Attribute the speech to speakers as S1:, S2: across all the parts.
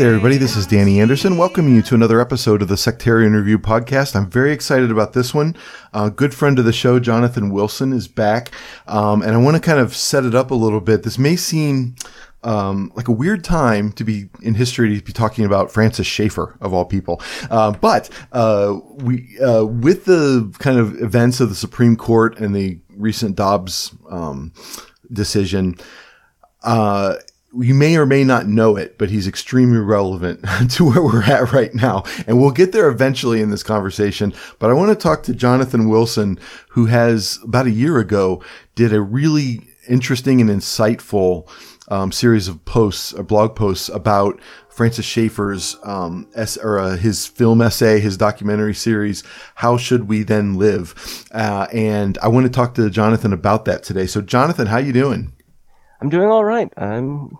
S1: there, everybody. This is Danny Anderson, welcoming you to another episode of the Sectarian Review podcast. I'm very excited about this one. A good friend of the show, Jonathan Wilson, is back, um, and I want to kind of set it up a little bit. This may seem um, like a weird time to be in history to be talking about Francis Schaeffer of all people. Uh, but uh, we, uh, with the kind of events of the Supreme Court and the recent Dobbs um, decision, uh, you may or may not know it, but he's extremely relevant to where we're at right now. And we'll get there eventually in this conversation. But I want to talk to Jonathan Wilson, who has about a year ago did a really interesting and insightful um, series of posts, or blog posts about Francis Schaeffer's um, or uh, his film essay, his documentary series, "How Should We Then Live?" Uh, and I want to talk to Jonathan about that today. So, Jonathan, how you doing?
S2: I'm doing all right. I'm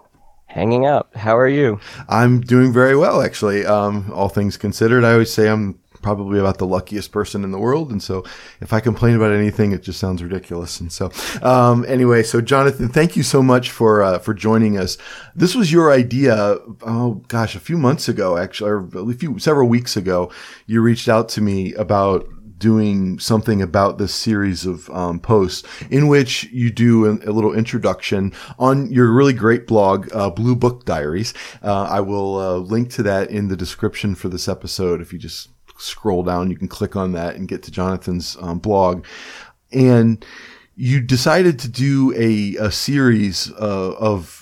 S2: hanging out. How are you?
S1: I'm doing very well, actually. Um, all things considered, I always say I'm probably about the luckiest person in the world. And so if I complain about anything, it just sounds ridiculous. And so, um, anyway, so Jonathan, thank you so much for, uh, for joining us. This was your idea. Oh gosh, a few months ago, actually, or a few, several weeks ago, you reached out to me about doing something about this series of um, posts in which you do a, a, little introduction on your really great blog, uh, Blue Book Diaries. Uh, I will uh, link to that in the description for this episode. If you just scroll down, you can click on that and get to Jonathan's um, blog. And you decided to do a, a series uh, of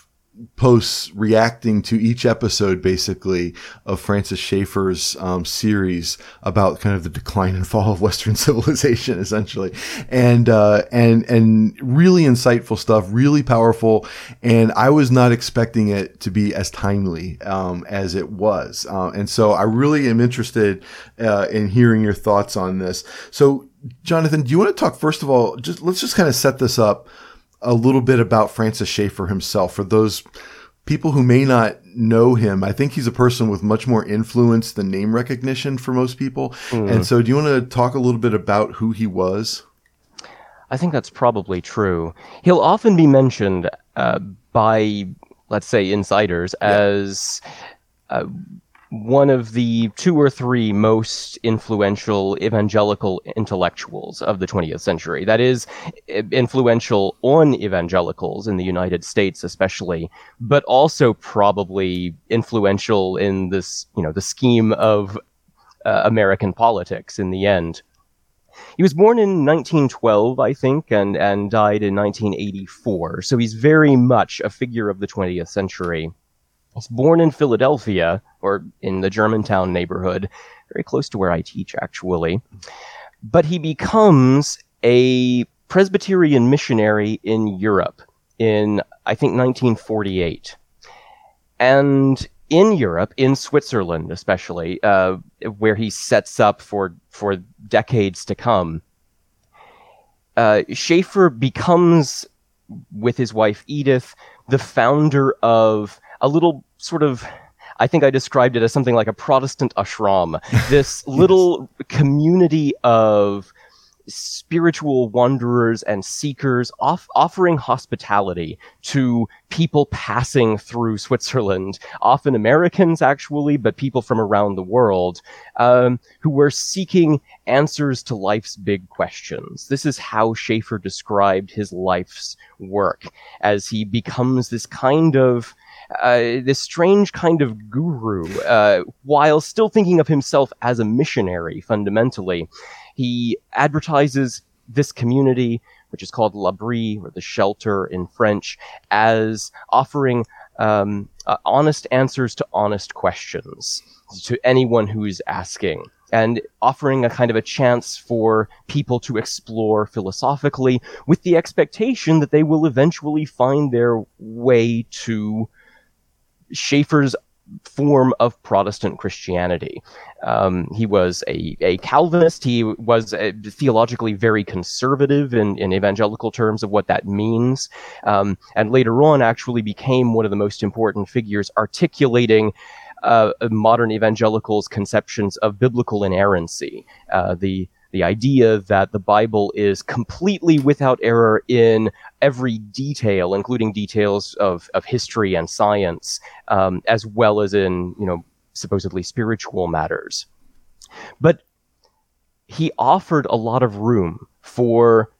S1: posts reacting to each episode basically of Francis Schaeffer's um, series about kind of the decline and fall of Western civilization essentially. And uh, and and really insightful stuff really powerful. And I was not expecting it to be as timely um, as it was. Uh, and so I really am interested uh, in hearing your thoughts on this. So Jonathan do you want to talk first of all just let's just kind of set this up a little bit about Francis Schaeffer himself for those people who may not know him. I think he's a person with much more influence than name recognition for most people. Mm. And so, do you want to talk a little bit about who he was?
S2: I think that's probably true. He'll often be mentioned uh, by, let's say, insiders yeah. as. Uh, one of the two or three most influential evangelical intellectuals of the 20th century. That is, influential on evangelicals in the United States, especially, but also probably influential in this, you know, the scheme of uh, American politics in the end. He was born in 1912, I think, and, and died in 1984, so he's very much a figure of the 20th century. He's born in Philadelphia, or in the Germantown neighborhood, very close to where I teach, actually. But he becomes a Presbyterian missionary in Europe in, I think, 1948. And in Europe, in Switzerland especially, uh, where he sets up for, for decades to come, uh, Schaeffer becomes, with his wife Edith, the founder of a little sort of I think I described it as something like a Protestant ashram. This yes. little community of spiritual wanderers and seekers off- offering hospitality to people passing through Switzerland, often Americans actually, but people from around the world, um, who were seeking answers to life's big questions. This is how Schaeffer described his life's work as he becomes this kind of uh, this strange kind of guru, uh, while still thinking of himself as a missionary fundamentally. He advertises this community, which is called L'Abri, or the shelter in French, as offering um, uh, honest answers to honest questions to anyone who is asking. and offering a kind of a chance for people to explore philosophically with the expectation that they will eventually find their way to Schaeffer's form of Protestant Christianity. Um, he was a, a Calvinist. He was uh theologically very conservative in, in evangelical terms of what that means. Um, and later on, actually became one of the most important figures articulating uh, modern evangelicals' conceptions of biblical inerrancy. Uh, the the idea that the Bible is completely without error in every detail, including details of, of history and science, um, as well as in, you know, supposedly spiritual matters. But he offered a lot of room for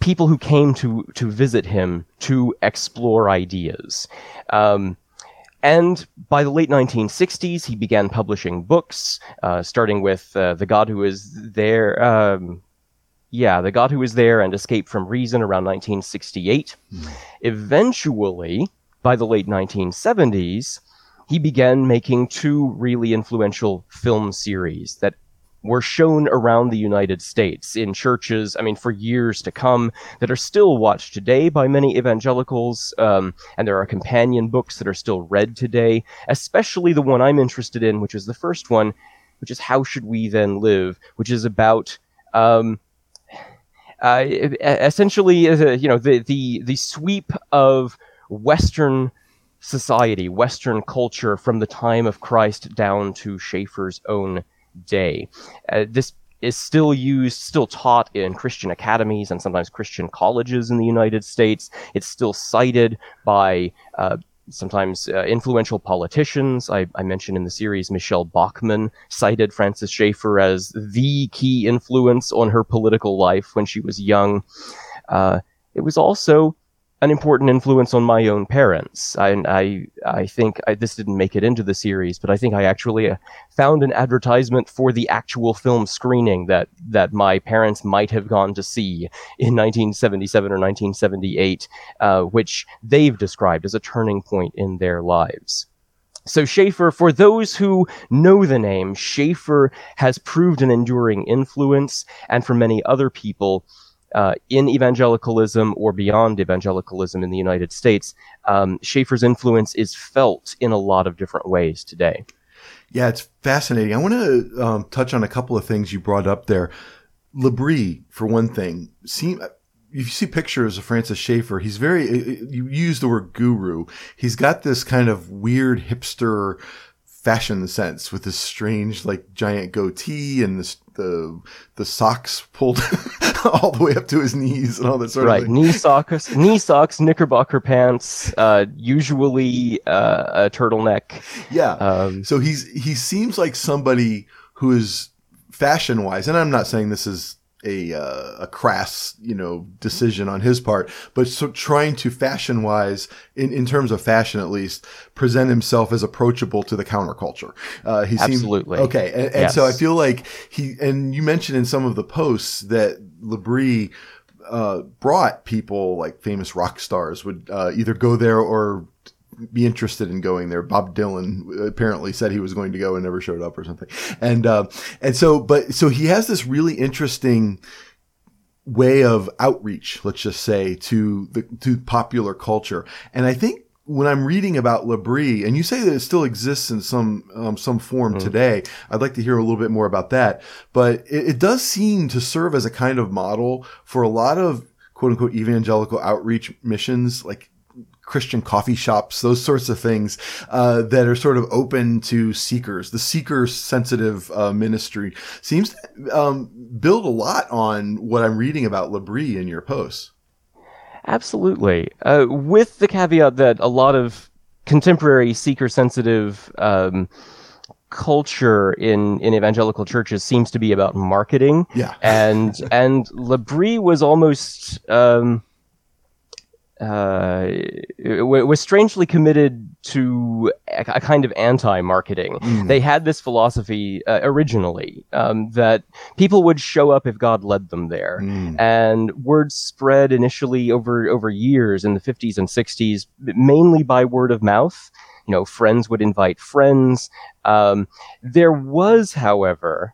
S2: people who came to, to visit him to explore ideas. Um, and by the late 1960s, he began publishing books, uh, starting with uh, The God Who Is There. Um, yeah, The God Who Is There and Escape from Reason around 1968. Eventually, by the late 1970s, he began making two really influential film series that were shown around the United States in churches, I mean, for years to come, that are still watched today by many evangelicals. Um, and there are companion books that are still read today, especially the one I'm interested in, which is the first one, which is How Should We Then Live, which is about. Um, uh, essentially, uh, you know, the, the, the sweep of Western society, Western culture from the time of Christ down to Schaeffer's own day. Uh, this is still used, still taught in Christian academies and sometimes Christian colleges in the United States. It's still cited by uh, sometimes uh, influential politicians. I, I, mentioned in the series Michelle Bachmann cited Francis Schaeffer as the key influence on her political life when she was young. Uh, it was also an important influence on my own parents. I, I, I think I, this didn't make it into the series, but I think I actually uh, found an advertisement for the actual film screening that, that my parents might have gone to see in 1977 or 1978, uh, which they've described as a turning point in their lives. So Schaeffer, for those who know the name, Schaeffer has proved an enduring influence, and for many other people, uh, in evangelicalism or beyond evangelicalism in the United States, um, Schaeffer's influence is felt in a lot of different ways today.
S1: Yeah, it's fascinating. I want to um, touch on a couple of things you brought up there. L'Abri, for one thing, seem if you see pictures of Francis Schaeffer, he's very, you use the word guru. He's got this kind of weird hipster fashion sense with this strange, like giant goatee and this, the, the socks pulled all the way up to his knees and all that sort
S2: right.
S1: of thing.
S2: Knee socks, knee socks, knickerbocker pants, uh, usually uh, a turtleneck.
S1: Yeah.
S2: Um,
S1: so he's he seems like somebody who is fashion wise, and I'm not saying this is a uh, a crass you know decision on his part, but so trying to fashion wise, in, in terms of fashion at least, present himself as approachable to the counterculture. Uh, he seemed- okay, and, and so I feel like he and you mentioned in some of the posts that L'Abri uh, brought people like famous rock stars would uh, either go there or be interested in going there. Bob Dylan apparently said he was going to go and never showed up or something. And, uh, and so, but, so he has this really interesting way of outreach, let's just say, to the, to popular culture. And I think when I'm reading about L'Abri, and you say that it still exists in some, um, some form today, I'd like to hear a little bit more about that. But it, it does seem to serve as a kind of model for a lot of quote unquote evangelical outreach missions, like Christian coffee shops, those sorts of things uh, that are sort of open to seekers. The seeker sensitive uh, ministry seems to um, build a lot on what I'm reading about L'Abri in your posts.
S2: Absolutely. Uh, with the caveat that a lot of contemporary seeker sensitive um, culture in, in evangelical churches seems to be about marketing.
S1: Yeah.
S2: And and L'Abri was almost um, uh, w- was strangely committed to a, kind of anti-marketing. They had this philosophy uh, originally um, that people would show up if God led them there, and word spread initially over over years in the 50s and 60s, mainly by word of mouth. You know, friends would invite friends. Um, there was, however,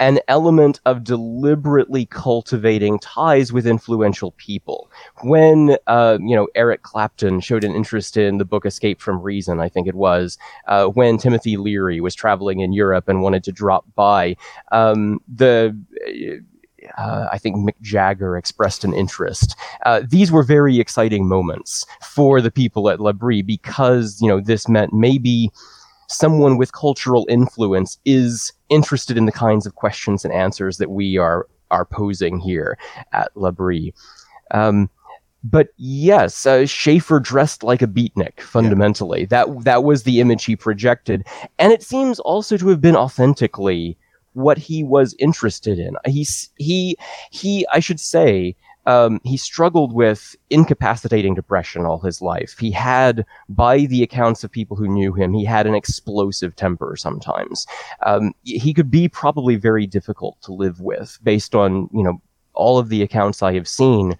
S2: an element of deliberately cultivating ties with influential people. When, uh, you know, Eric Clapton showed an interest in the book Escape from Reason, I think it was, uh, when Timothy Leary was traveling in Europe and wanted to drop by, um, the, uh, I think Mick Jagger expressed an interest. Uh, these were very exciting moments for the people at L'Abri because, you know, this meant maybe someone with cultural influence is interested in the kinds of questions and answers that we are are posing here at L'Abri. Um, but yes, uh, Schaeffer dressed like a beatnik. Fundamentally, that that was the image he projected, and it seems also to have been authentically what he was interested in. He's he he. I should say. Um, he struggled with incapacitating depression all his life. He had, by the accounts of people who knew him, he had an explosive temper sometimes. Um, he could be probably very difficult to live with based on, you know, all of the accounts I have seen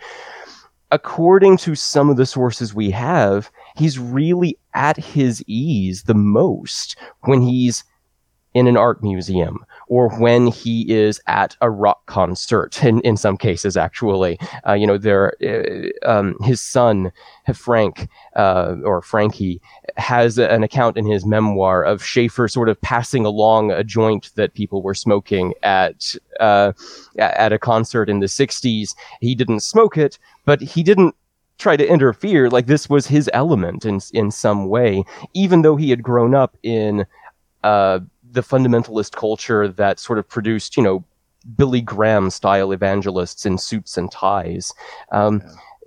S2: according to some of the sources we have, he's really at his ease the most when he's in an art museum or when he is at a rock concert in, in some cases actually. Uh, you know there uh, um, his son frank uh, or frankie has an account in his memoir of Schaeffer sort of passing along a joint that people were smoking at uh, at a concert in the 60s he didn't smoke it but he didn't try to interfere. Like this was his element in in some way even though he had grown up in uh, the fundamentalist culture that sort of produced, you know, Billy Graham style evangelists in suits and ties. Um,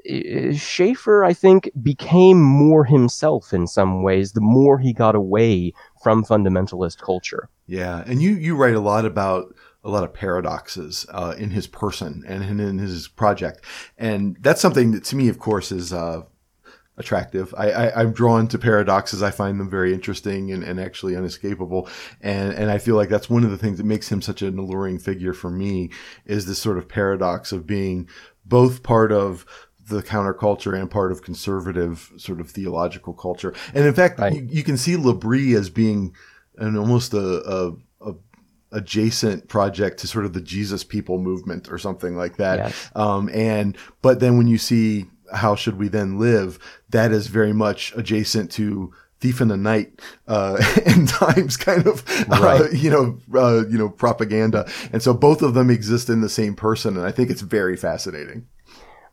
S2: yeah. Schaeffer, I think, became more himself in some ways the more he got away from fundamentalist culture.
S1: Yeah, and you you write a lot about a lot of paradoxes uh, in his person and in his project, and that's something that to me, of course, is uh, attractive. I, I, am drawn to paradoxes. I find them very interesting and, and actually unescapable. And, and I feel like that's one of the things that makes him such an alluring figure for me is this sort of paradox of being both part of the counterculture and part of conservative sort of theological culture. And in fact, right. you, you, can see L'Abri as being an almost a, a, a adjacent project to sort of the Jesus people movement or something like that. Yes. Um, and, but then when you see how should we then live? That is very much adjacent to thief in the night uh, end times kind of uh, right. uh, you know uh, you know propaganda and so both of them exist in the same person and i think it's very fascinating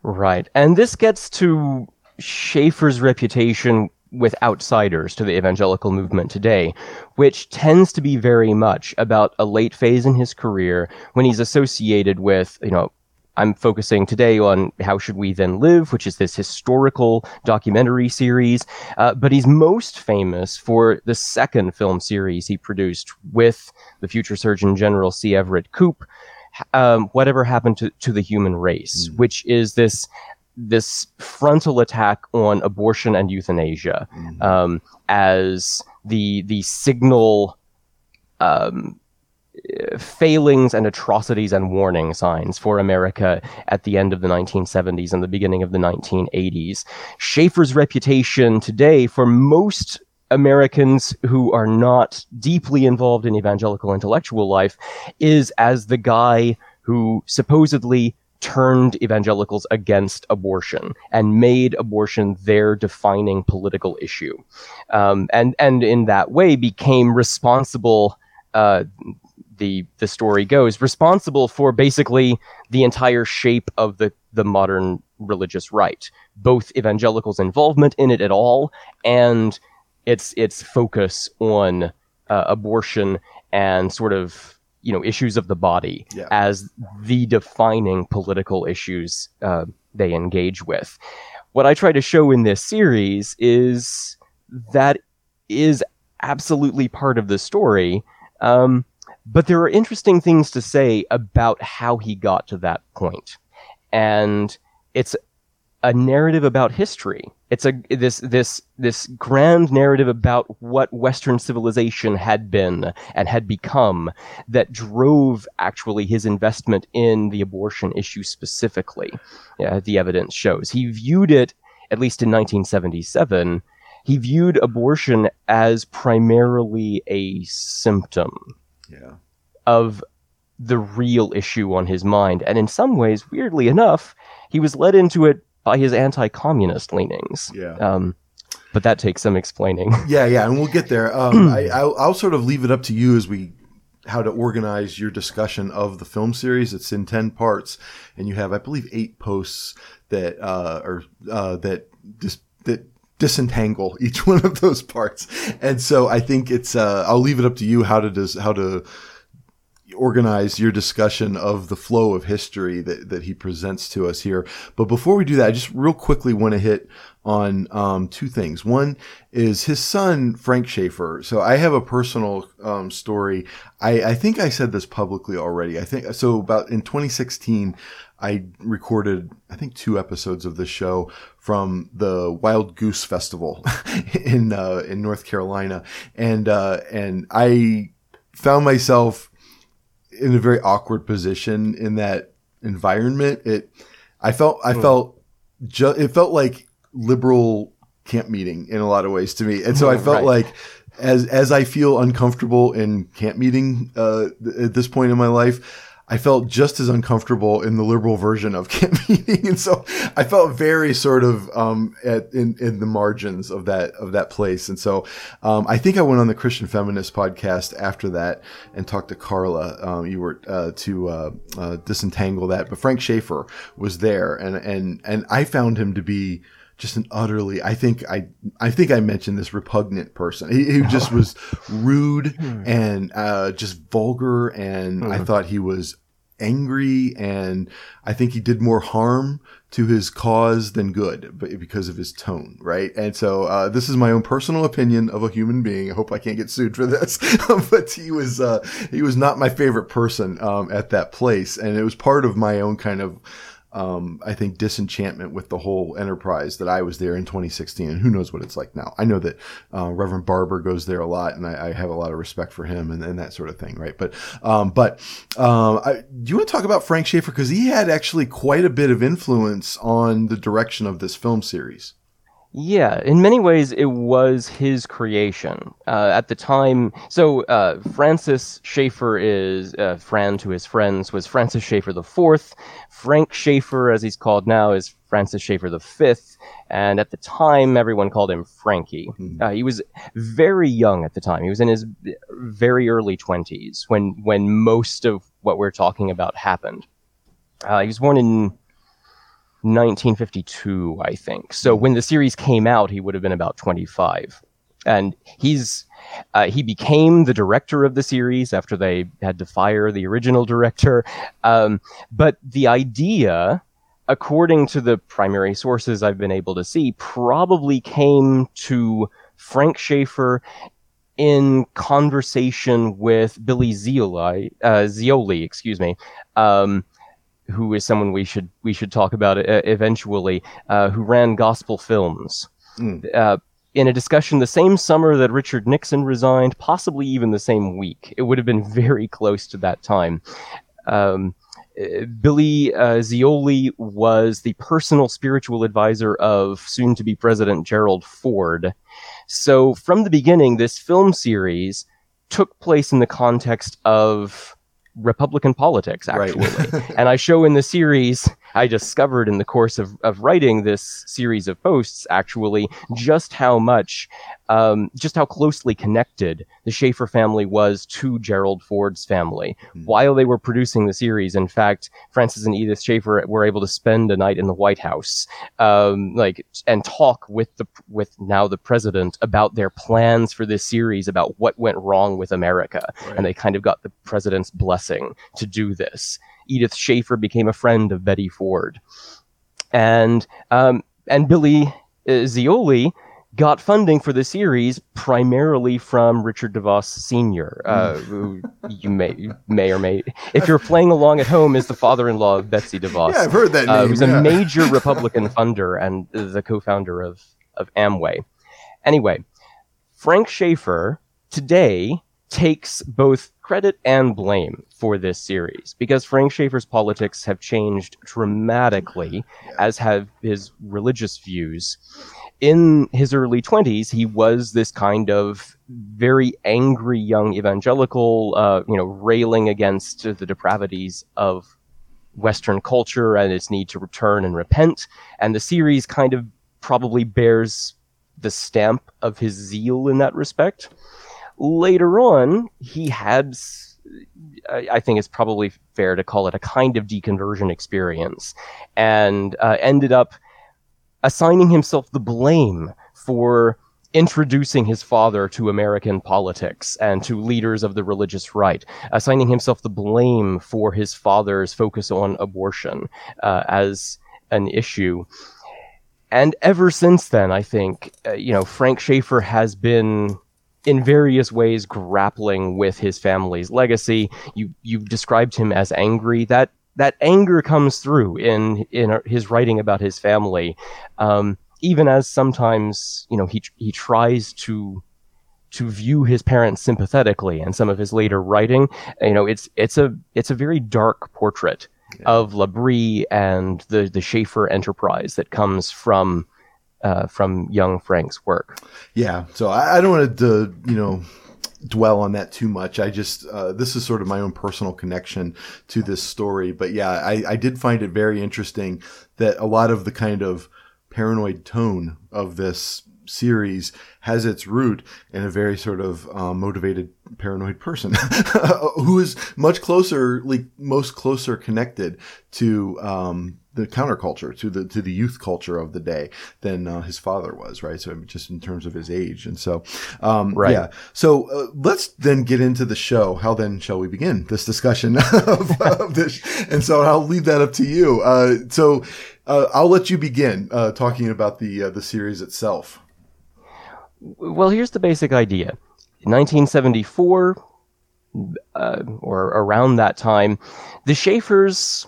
S2: right and this gets to Schaeffer's reputation with outsiders to the evangelical movement today, which tends to be very much about a late phase in his career when he's associated with, you know, I'm focusing today on How Should We Then Live, which is this historical documentary series. Uh, but he's most famous for the second film series he produced with the future Surgeon General C. Everett Koop, um, Whatever Happened to, to the Human Race, mm. which is this this frontal attack on abortion and euthanasia mm. um, as the the signal um, failings and atrocities and warning signs for America at the end of the 1970s and the beginning of the 1980s. Schaeffer's reputation today for most Americans who are not deeply involved in evangelical intellectual life is as the guy who supposedly turned evangelicals against abortion and made abortion their defining political issue, um, and and in that way became responsible. Uh, the the story goes, responsible for basically the entire shape of the the modern religious right, both evangelicals' involvement in it at all, and its its focus on uh, abortion and sort of you know issues of the body yeah. as the defining political issues uh, they engage with. What I try to show in this series is that is absolutely part of the story. Um, but there are interesting things to say about how he got to that point. And it's a narrative about history. It's a this this this grand narrative about what Western civilization had been and had become that drove actually his investment in the abortion issue specifically. Yeah, the evidence shows he viewed it at least in 1977. He viewed abortion as primarily a symptom
S1: Yeah.
S2: of the real issue on his mind. And in some ways, weirdly enough, he was led into it by his anti communist leanings.
S1: Yeah.
S2: Um, but that takes some explaining.
S1: Yeah, yeah, and we'll get there. Um, I, I'll, I'll sort of leave it up to you as we how to organize your discussion of the film series. It's in ten parts, and you have, I believe, eight posts that uh, are uh, that dis- that disentangle each one of those parts. And so I think it's uh, I'll leave it up to you how to dis- how to organize your discussion of the flow of history that, that he presents to us here. But before we do that, I just real quickly want to hit on um, two things. One is his son, Frank Schaeffer. So I have a personal um, story. I, I think I said this publicly already. I think so. About in 2016, I recorded, I think, two episodes of this show from the Wild Goose Festival in uh, in North Carolina, and uh, and I found myself in a very awkward position in that environment. It, I felt, I felt, ju- it felt like liberal camp meeting in a lot of ways to me, and so I felt
S2: Right.
S1: like. As, as I feel uncomfortable in camp meeting uh, th- at this point in my life, I felt just as uncomfortable in the liberal version of camp meeting, and so I felt very sort of um, at in, in the margins of that of that place. And so um, I think I went on the Christian Feminist podcast after that and talked to Carla. Um, you were uh, to uh, uh, disentangle that, but Frank Schaeffer was there, and and and I found him to be just an utterly I think I I think I mentioned this repugnant person. He, he just was rude and uh, just vulgar, and I thought he was angry, and I think he did more harm to his cause than good, but because of his tone, right? And so uh, this is my own personal opinion of a human being. I hope I can't get sued for this, but he was uh, he was not my favorite person um, at that place, and it was part of my own kind of um, I think disenchantment with the whole enterprise that I was there in 2016, and who knows what it's like now. I know that uh, Reverend Barber goes there a lot, and I, I have a lot of respect for him and, and that sort of thing, right? But, um, but um, I, do you want to talk about Frank Schaeffer because he had actually quite a bit of influence on the direction of this film series?
S2: Yeah, in many ways, it was his creation. Uh, at the time, so uh, Francis Schaeffer is, uh, Fran to his friends, was Francis Schaeffer the Fourth. Frank Schaeffer, as he's called now, is Francis Schaeffer the Fifth. And at the time, everyone called him Frankie. Uh, he was very young at the time. He was in his very early 20s when, when most of what we're talking about happened. Uh, he was born in 1952, I think. So when the series came out, he would have been about 25. And he's uh, he became the director of the series after they had to fire the original director. Um, but the idea, according to the primary sources I've been able to see, probably came to Frank Schaeffer in conversation with Billy Zeoli, uh, Zeoli, excuse me, um, who is someone we should we should talk about uh, eventually, uh, who ran Gospel Films. Uh, in a discussion the same summer that Richard Nixon resigned, possibly even the same week. It would have been very close to that time. Um, uh, Billy uh, Zeoli was the personal spiritual advisor of soon to be President Gerald Ford. So, from the beginning, this film series took place in the context of Republican politics,
S1: Right.
S2: actually. and I show in the series, I discovered in the course of, of writing this series of posts, actually, just how much, um, just how closely connected the Schaeffer family was to Gerald Ford's family. While they were producing the series, in fact, Francis and Edith Schaeffer were able to spend a night in the White House, um, like, and talk with the with now the president about their plans for this series, about what went wrong with America, and they kind of got the president's blessing to do this. Edith Schaeffer became a friend of Betty Ford, and um, and Billy uh, Zeoli got funding for the series primarily from Richard DeVos Sr., uh, who you may may or may, if you're playing along at home, is the father-in-law of Betsy DeVos.
S1: Yeah, I've heard that
S2: Uh, who's
S1: yeah.
S2: a major Republican funder and the co-founder of of Amway. Anyway, Frank Schaeffer today takes both credit and blame for this series because Frank Schaeffer's politics have changed dramatically, as have his religious views. In his early 20s, he was this kind of very angry young evangelical, uh, you know, railing against the depravities of Western culture and its need to return and repent. And the series kind of probably bears the stamp of his zeal in that respect. Later on, he had, I think it's probably fair to call it a kind of deconversion experience, and uh, ended up assigning himself the blame for introducing his father to American politics and to leaders of the religious right, assigning himself the blame for his father's focus on abortion uh, as an issue. And ever since then, I think, uh, you know, Frank Schaeffer has been in various ways grappling with his family's legacy. You you've described him as angry. That that anger comes through in in his writing about his family, um, even as sometimes you know he he tries to to view his parents sympathetically and some of his later writing. You know it's it's a it's a very dark portrait of L'Abri and the the Schaeffer enterprise that comes from uh, from young Frank's work.
S1: Yeah, so I, I don't want to, you know, dwell on that too much. I just uh, this is sort of my own personal connection to this story, but yeah, I, I did find it very interesting that a lot of the kind of paranoid tone of this series has its root in a very sort of um, motivated paranoid person who is much closer like most closer connected to um, the counterculture to the to the youth culture of the day than uh, his father was right? So just in terms of his age. And so um,
S2: Right.
S1: yeah. So uh, let's then get into the show. How then shall we begin this discussion of, of this? And so I'll leave that up to you. Uh, so uh, I'll let you begin uh, talking about the uh, the series itself.
S2: Well, here's the basic idea. In 1974, uh, or around that time, the Schaeffers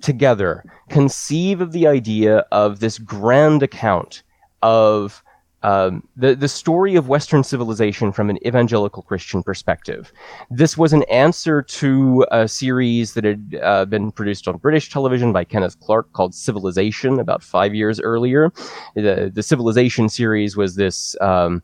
S2: together conceive of the idea of this grand account of um, the the story of Western civilization from an evangelical Christian perspective. This was an answer to a series that had uh, been produced on British television by Kenneth Clark called Civilization about five years earlier. The the Civilization series was this. Um,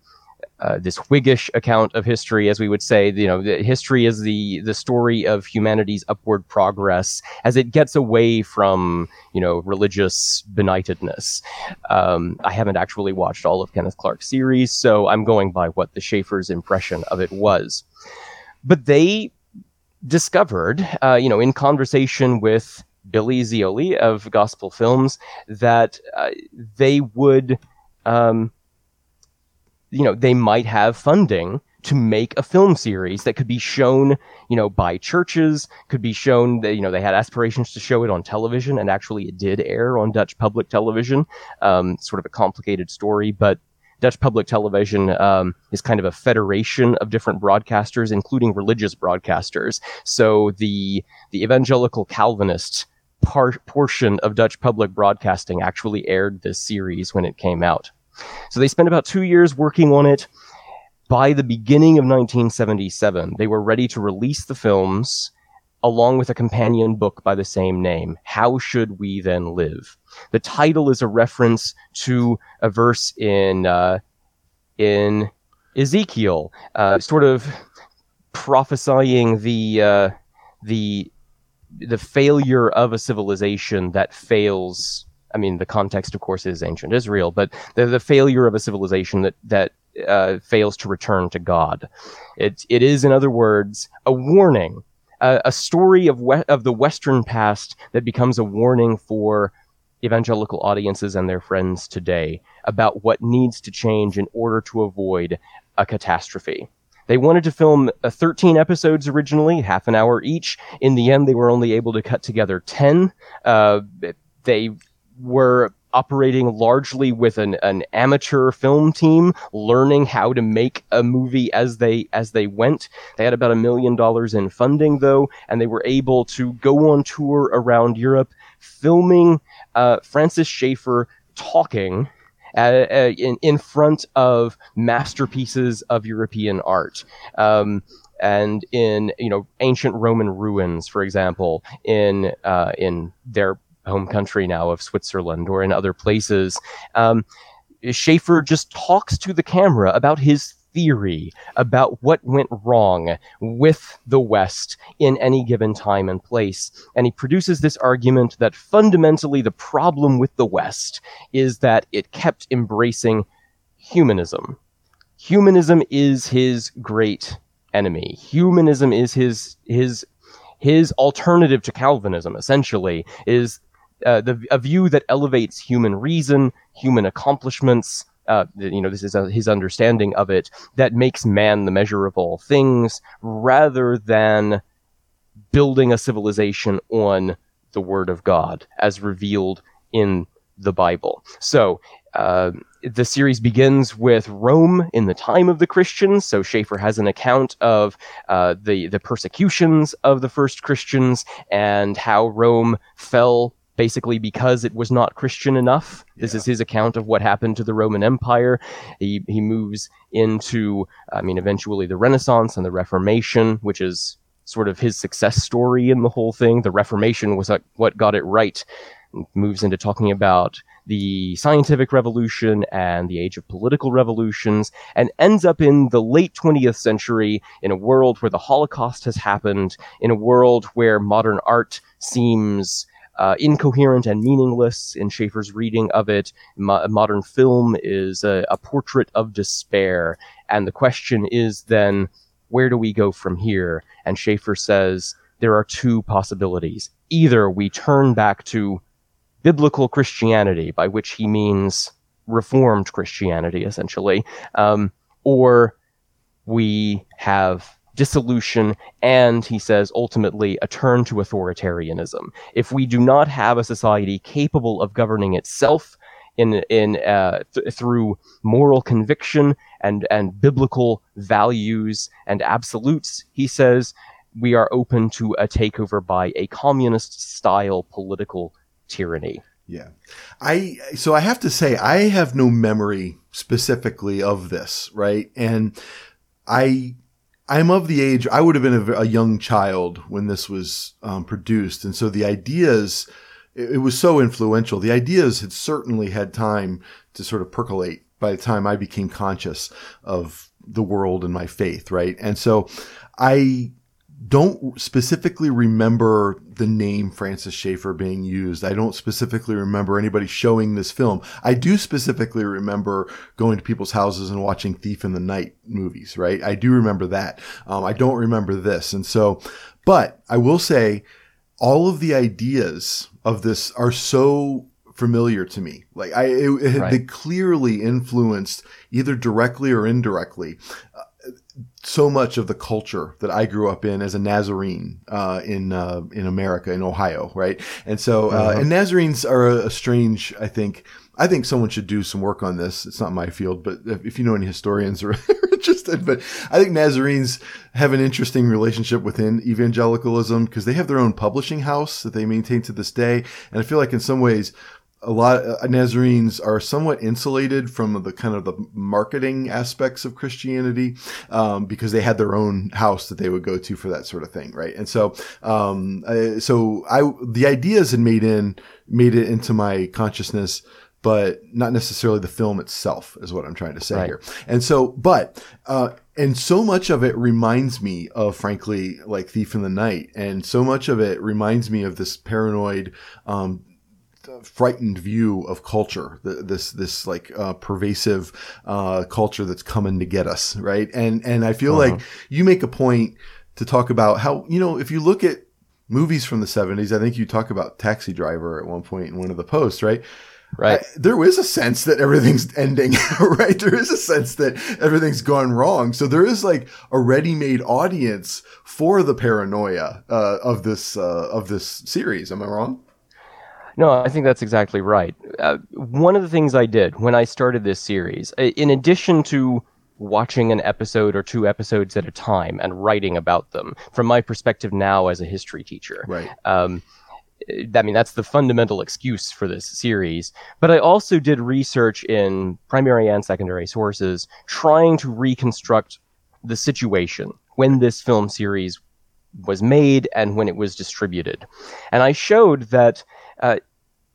S2: uh, this Whiggish account of history, as we would say, you know, history is the the story of humanity's upward progress as it gets away from, you know, religious benightedness. Um, I haven't actually watched all of Kenneth Clark's series, so I'm going by what the Schaeffer's impression of it was. But they discovered, uh, you know, in conversation with Billy Zeoli of Gospel Films, that uh, they would. Um, you know, they might have funding to make a film series that could be shown, you know, by churches, could be shown that, you know, they had aspirations to show it on television, and actually it did air on Dutch public television. Um, sort of a complicated story, but Dutch public television um, is kind of a federation of different broadcasters, including religious broadcasters. So the the evangelical Calvinist par- portion of Dutch public broadcasting actually aired this series when it came out. So they spent about two years working on it. By the beginning of 1977, they were ready to release the films along with a companion book by the same name. How Should We Then Live? The title is a reference to a verse in uh, in Ezekiel, uh, sort of prophesying the uh, the the failure of a civilization that fails. I mean, the context, of course, is ancient Israel, but the, the failure of a civilization that that uh, fails to return to God. It it is, in other words, a warning, a, story of we- of the Western past that becomes a warning for evangelical audiences and their friends today about what needs to change in order to avoid a catastrophe. They wanted to film uh, 13 episodes originally, half an hour each. In the end, they were only able to cut together 10. Uh, they were operating largely with an, an amateur film team, learning how to make a movie as they as they went. They had about a million dollars in funding though, and they were able to go on tour around Europe, filming uh, Francis Schaeffer talking. Uh, uh, in in front of masterpieces of European art, um, and in you know ancient Roman ruins, for example, in uh, in their home country now of Switzerland or in other places. Um, Schaeffer just talks to the camera about his theory about what went wrong with the West in any given time and place. And he produces this argument that fundamentally the problem with the West is that it kept embracing humanism. Humanism is his great enemy. Humanism is his his his alternative to Calvinism. Essentially, is uh, the a view that elevates human reason, human accomplishments. Uh, you know, this is a, his understanding of it that makes man the measure of all things, rather than building a civilization on the Word of God as revealed in the Bible. So uh, the series begins with Rome in the time of the Christians. So Schaeffer has an account of uh, the the persecutions of the first Christians and how Rome fell basically because it was not Christian enough. This is his account of what happened to the Roman Empire. He he moves into, I mean, eventually the Renaissance and the Reformation, which is sort of his success story in the whole thing. The Reformation was like what got it right. Moves into talking about the scientific revolution and the age of political revolutions, and ends up in the late 20th century in a world where the Holocaust has happened, in a world where modern art seems uh, incoherent and meaningless in Schaeffer's reading of it. Mo- modern film is a, a portrait of despair. And the question is then, where do we go from here? And Schaeffer says there are two possibilities. Either we turn back to biblical Christianity, by which he means Reformed Christianity, essentially, um, or we have dissolution, and he says ultimately a turn to authoritarianism. If we do not have a society capable of governing itself in in uh, th- through moral conviction and and biblical values and absolutes, he says we are open to a takeover by a communist style political tyranny.
S1: Yeah. I so I have to say I have no memory specifically of this, right? And I I'm of the age I would have been a, a young child when this was um, produced, and so the ideas it, it was so influential. The ideas had certainly had time to sort of percolate by the time I became conscious of the world and my faith, right? And so I don't specifically remember the name Francis Schaeffer being used. I don't specifically remember anybody showing this film. I do specifically remember going to people's houses and watching Thief in the Night movies, right? I do remember that. Um, I don't remember this. And so, but I will say all of the ideas of this are so familiar to me. Like I, it, it,
S2: Right.
S1: they clearly influenced either directly or indirectly so much of the culture that I grew up in as a Nazarene uh, in uh, in America in Ohio, right? And so, uh, and Nazarenes are a, a strange. I think I think someone should do some work on this. It's not my field, but if, if you know any historians or are interested, but I think Nazarenes have an interesting relationship within evangelicalism because they have their own publishing house that they maintain to this day, and I feel like in some ways a lot uh, Nazarenes are somewhat insulated from the kind of the marketing aspects of Christianity um, because they had their own house that they would go to for that sort of thing, right? And so, um, uh, so I the ideas had made in made it into my consciousness. But not necessarily the film itself is what I'm trying to say
S2: Right.
S1: here. And so, but, uh, and so much of it reminds me of, frankly, like Thief in the Night. And so much of it reminds me of this paranoid, um, frightened view of culture, this this like uh, pervasive uh, culture that's coming to get us, right? And and I feel like you make a point to talk about how you know if you look at movies from the '70s, I think you talk about Taxi Driver at one point in one of the posts, right?
S2: Right.
S1: I- there is a sense that everything's ending, right? There is a sense that everything's gone wrong. So there is like a ready-made audience for the paranoia uh, of this uh, of this series. Am I wrong?
S2: No, I think that's exactly right. Uh, one of the things I did when I started this series, in addition to watching an episode or two episodes at a time and writing about them, from my perspective now as a history teacher,
S1: Right.
S2: um, I mean, that's the fundamental excuse for this series. But I also did research in primary and secondary sources, trying to reconstruct the situation when this film series was made and when it was distributed. And I showed that uh,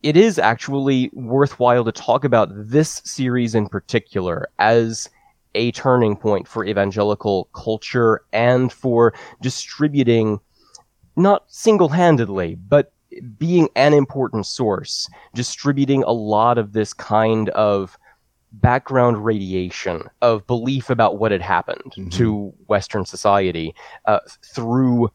S2: it is actually worthwhile to talk about this series in particular as a turning point for evangelical culture and for distributing not single-handedly, but being an important source, distributing a lot of this kind of background radiation of belief about what had happened to Western society uh, through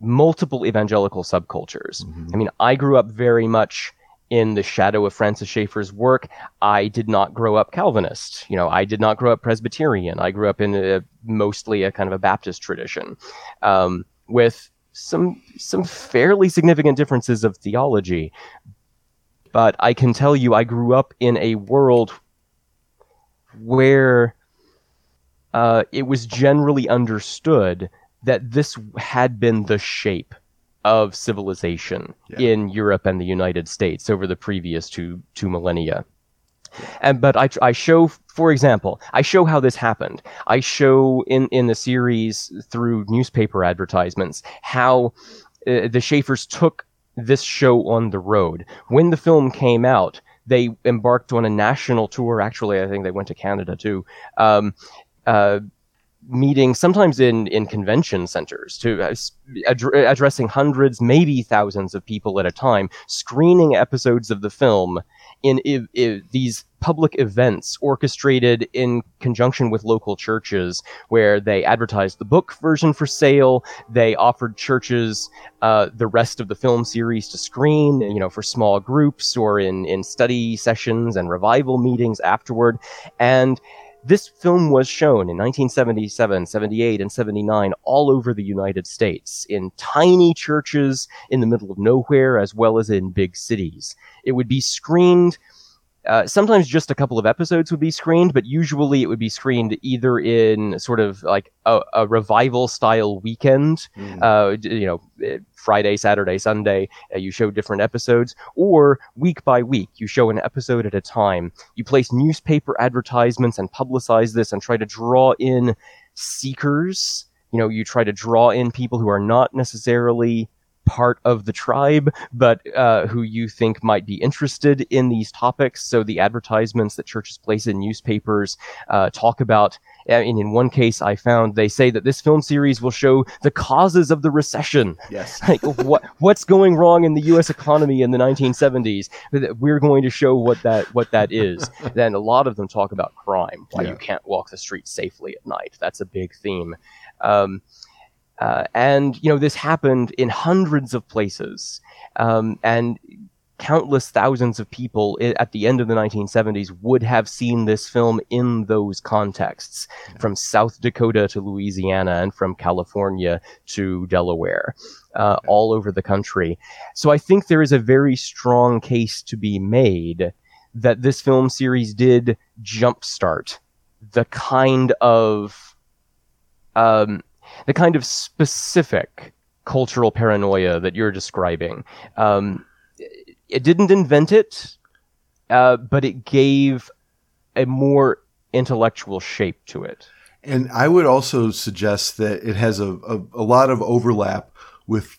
S2: multiple evangelical subcultures. I mean, I grew up very much in the shadow of Francis Schaeffer's work. I did not grow up Calvinist. You know, I did not grow up Presbyterian. I grew up in a, mostly a kind of a Baptist tradition, um, with some some fairly significant differences of theology. But I can tell you, I grew up in a world where uh, it was generally understood that this had been the shape of civilization
S1: Yeah.
S2: in Europe and the United States over the previous two two millennia. And but I, I show, for example, I show how this happened. I show in in the series through newspaper advertisements how uh, the Schaeffer's took this show on the road. When the film came out, they embarked on a national tour. Actually, I think they went to Canada too. Um, uh, meeting sometimes in, in convention centers to uh, addr- addressing hundreds, maybe thousands of people at a time, screening episodes of the film in these public events orchestrated in conjunction with local churches where they advertised the book version for sale. They offered churches uh, the rest of the film series to screen, you know, for small groups or in, in study sessions and revival meetings afterward. And this film was shown in 1977, 78, and 79 all over the United States in tiny churches in the middle of nowhere as well as in big cities. It would be screened. Uh, sometimes just a couple of episodes would be screened, but usually it would be screened either in sort of like a, a revival style weekend,
S1: mm.
S2: uh, you know, eh, Friday, Saturday, Sunday, uh, you show different episodes, or week by week, you show an episode at a time. You place newspaper advertisements and publicize this and try to draw in seekers. You know, you try to draw in people who are not necessarily part of the tribe, but uh, who you think might be interested in these topics. So the advertisements that churches place in newspapers uh, talk about. And in one case, I found they say that this film series will show the causes of the recession
S1: Yes.
S2: like what what's going wrong in the U.S. economy in the 1970s. We're going to show what that what that is. then a lot of them talk about crime, why
S1: Yeah.
S2: you can't walk the streets safely at night. That's a big theme. Um, uh, and you know this happened in hundreds of places, um, and countless thousands of people i- at the end of the 1970s would have seen this film in those contexts, from South Dakota to Louisiana and from California to Delaware, uh, all over the country. So I think there is a very strong case to be made that this film series did jumpstart the kind of um, the kind of specific cultural paranoia that you're describing. Um, it didn't invent it, uh, but it gave a more intellectual shape to it.
S1: And I would also suggest that it has a, a, a lot of overlap with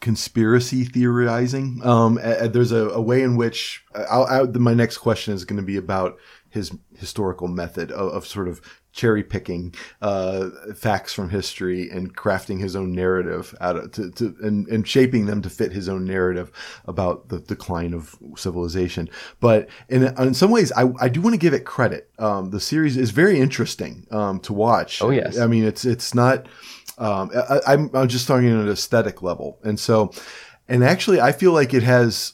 S1: conspiracy theorizing. Um, a- a- there's a, way in which I'll, I, my next question is going to be about his historical method of, of sort of cherry picking uh, facts from history and crafting his own narrative out of to, to and, and shaping them to fit his own narrative about the decline of civilization. But in in some ways, I, I do want to give it credit. Um, the series is very interesting um, to watch.
S2: Oh, yes.
S1: I mean it's it's not. Um, I, I'm I'm just talking on an aesthetic level, and so, and actually, I feel like it has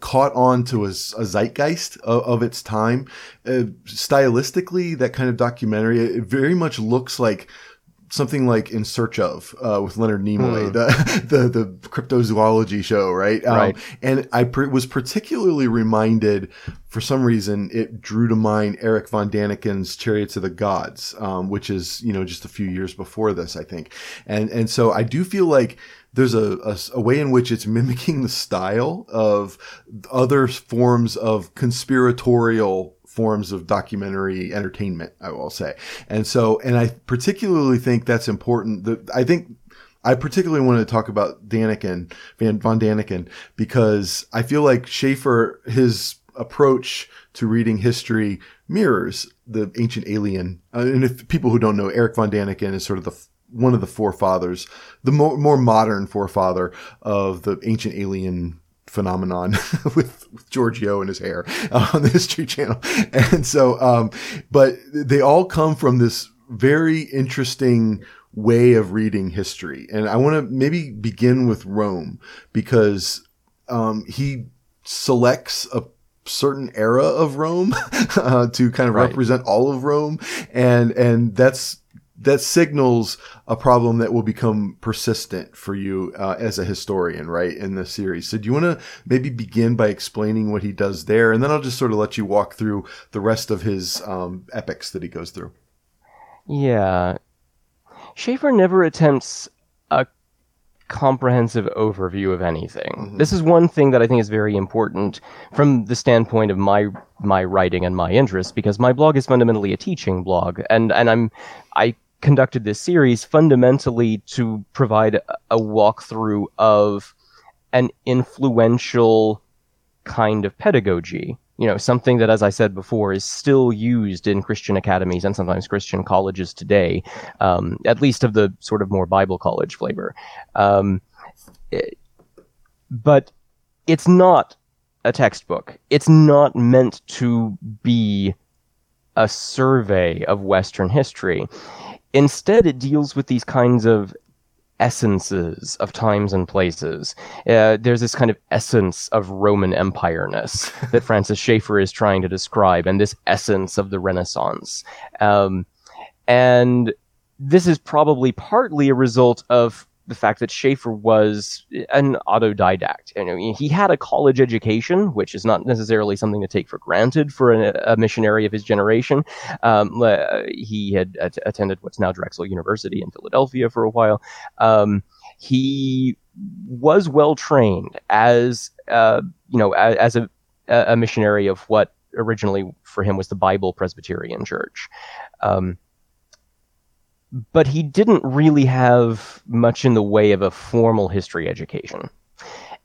S1: caught on to a, a zeitgeist of, of its time. Uh, stylistically, that kind of documentary, it very much looks like something like In Search of uh, with Leonard Nimoy,
S2: Hmm.
S1: the, the the cryptozoology show, right? Um,
S2: Right.
S1: And I pr- was particularly reminded, for some reason, it drew to mind Eric von Daniken's Chariots of the Gods, um, which is you know just a few years before this, I think. And and so I do feel like there's a, a, a way in which it's mimicking the style of other forms of conspiratorial forms of documentary entertainment, I will say. And so, and I particularly think that's important. The, I think I particularly want to talk about Daniken, Van, von Daniken, because I feel like Schaeffer, his approach to reading history mirrors the ancient alien. Uh, and if people who don't know, Eric von Daniken is sort of the one of the forefathers, the more, more modern forefather of the ancient alien phenomenon with, with Giorgio and his hair uh, on the History Channel. And so, um, but they all come from this very interesting way of reading history. And I want to maybe begin with Rome because um, he selects a certain era of Rome uh, to kind of
S2: Right.
S1: represent all of Rome, and and that's that signals a problem that will become persistent for you uh, as a historian, right, in the series. So, do you want to maybe begin by explaining what he does there, and then I'll just sort of let you walk through the rest of his um, epics that he goes through.
S2: Yeah. Schaeffer never attempts a comprehensive overview of anything. This is one thing that I think is very important from the standpoint of my my writing and my interest because my blog is fundamentally a teaching blog and and I'm I conducted this series fundamentally to provide a- walkthrough of an influential kind of pedagogy. You know, something that, as I said before, is still used in Christian academies and sometimes Christian colleges today, um, at least of the sort of more Bible college flavor. Um, it- but it's not a textbook. It's not meant to be a survey of Western history. Instead, it deals with these kinds of essences of times and places. Uh, there's this kind of essence of Roman Empire-ness that Francis Schaeffer is trying to describe, and this essence of the Renaissance. Um, and this is probably partly a result of the fact that Schaeffer was an autodidact. You know, he had a college education, which is not necessarily something to take for granted for a, a missionary of his generation. Um, he had at- attended what's now Drexel University in Philadelphia for a while. Um, he was well trained as, uh, you know, a- as a, a missionary of what originally for him was the Bible Presbyterian Church. Um, but he didn't really have much in the way of a formal history education.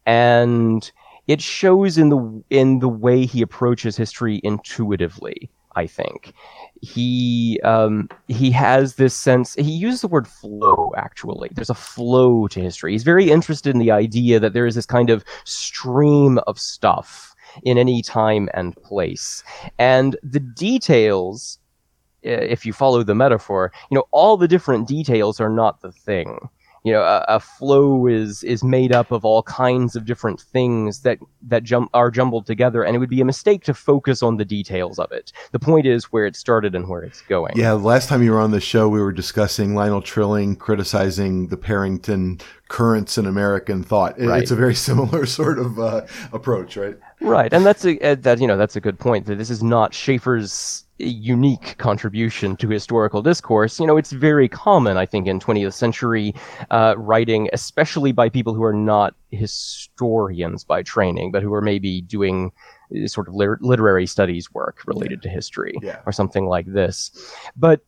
S2: And it shows in the in the way he approaches history intuitively, I think. He um, he has this sense he uses the word flow actually. There's a flow to history. He's very interested in the idea that there is this kind of stream of stuff in any time and place. And the details if you follow the metaphor, you know, all the different details are not the thing. You know, a, a flow is is made up of all kinds of different things that that jump are jumbled together, and it would be a mistake to focus on the details of it. The point is where it started and where it's going.
S1: Yeah, the last time you were on the show, we were discussing Lionel Trilling criticizing the Parrington currents in American thought. It-
S2: Right.
S1: It's a very similar sort of uh, approach, right?
S2: Right, and that's a uh, that you know that's a good point. That this is not Schaeffer's unique contribution to historical discourse. You know, it's very common, I think, in 20th century uh, writing, especially by people who are not historians by training, but who are maybe doing uh, sort of lit- literary studies work related to history
S1: Yeah.
S2: or something like this. But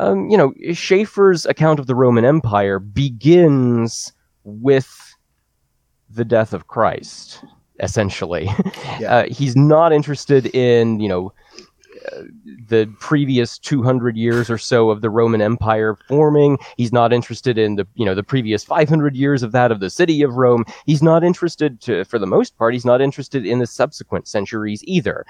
S2: um, you know, Schaeffer's account of the Roman Empire begins with the death of Christ, essentially.
S1: Yeah.
S2: Uh, he's not interested in, you know, the previous 200 years or so of the Roman Empire forming. He's not interested in the, you know, the previous 500 years of that of the city of Rome. He's not interested to, for the most part, he's not interested in the subsequent centuries either.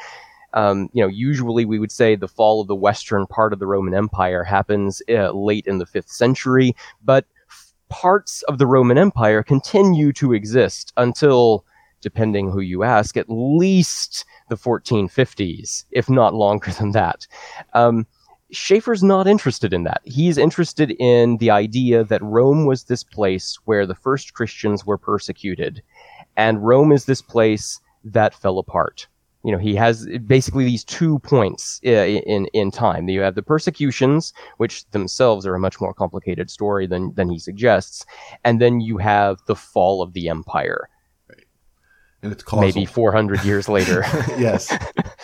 S2: Um, you know, usually we would say the fall of the western part of the Roman Empire happens uh, late in the fifth century, but parts of the Roman Empire continue to exist until, depending who you ask, at least the 1450s, if not longer than that. Um, Schaeffer's not interested in that. He's interested in the idea that Rome was this place where the first Christians were persecuted, and Rome is this place that fell apart. You know, he has basically these two points uh, in in time. You have the persecutions, which themselves are a much more complicated story than than he suggests, and then you have the fall of the empire,
S1: And it's causal.
S2: maybe 400 years later.
S1: yes.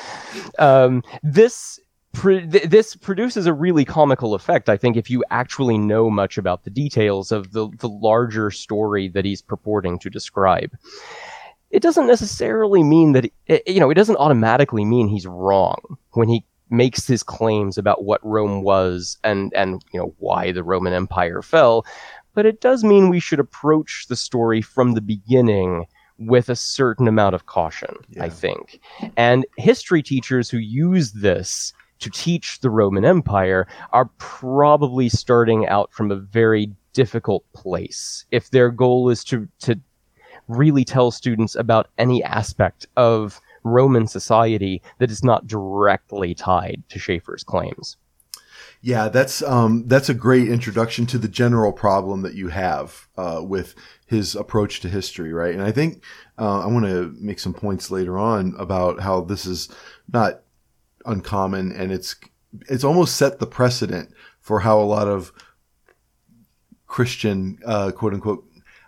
S2: um, this pr- th- this produces a really comical effect. I think if you actually know much about the details of the the larger story that he's purporting to describe. It doesn't necessarily mean that it, you know. It doesn't automatically mean he's wrong when he makes his claims about what Rome was and and you know why the Roman Empire fell. But it does mean we should approach the story from the beginning with a certain amount of caution. I think. And history teachers who use this to teach the Roman Empire are probably starting out from a very difficult place if their goal is to, to really tell students about any aspect of Roman society that is not directly tied to Schaeffer's claims.
S1: Yeah, that's um, that's a great introduction to the general problem that you have uh, with his approach to history, right? And I think uh, I want to make some points later on about how this is not uncommon, and it's it's almost set the precedent for how a lot of Christian, uh, quote unquote,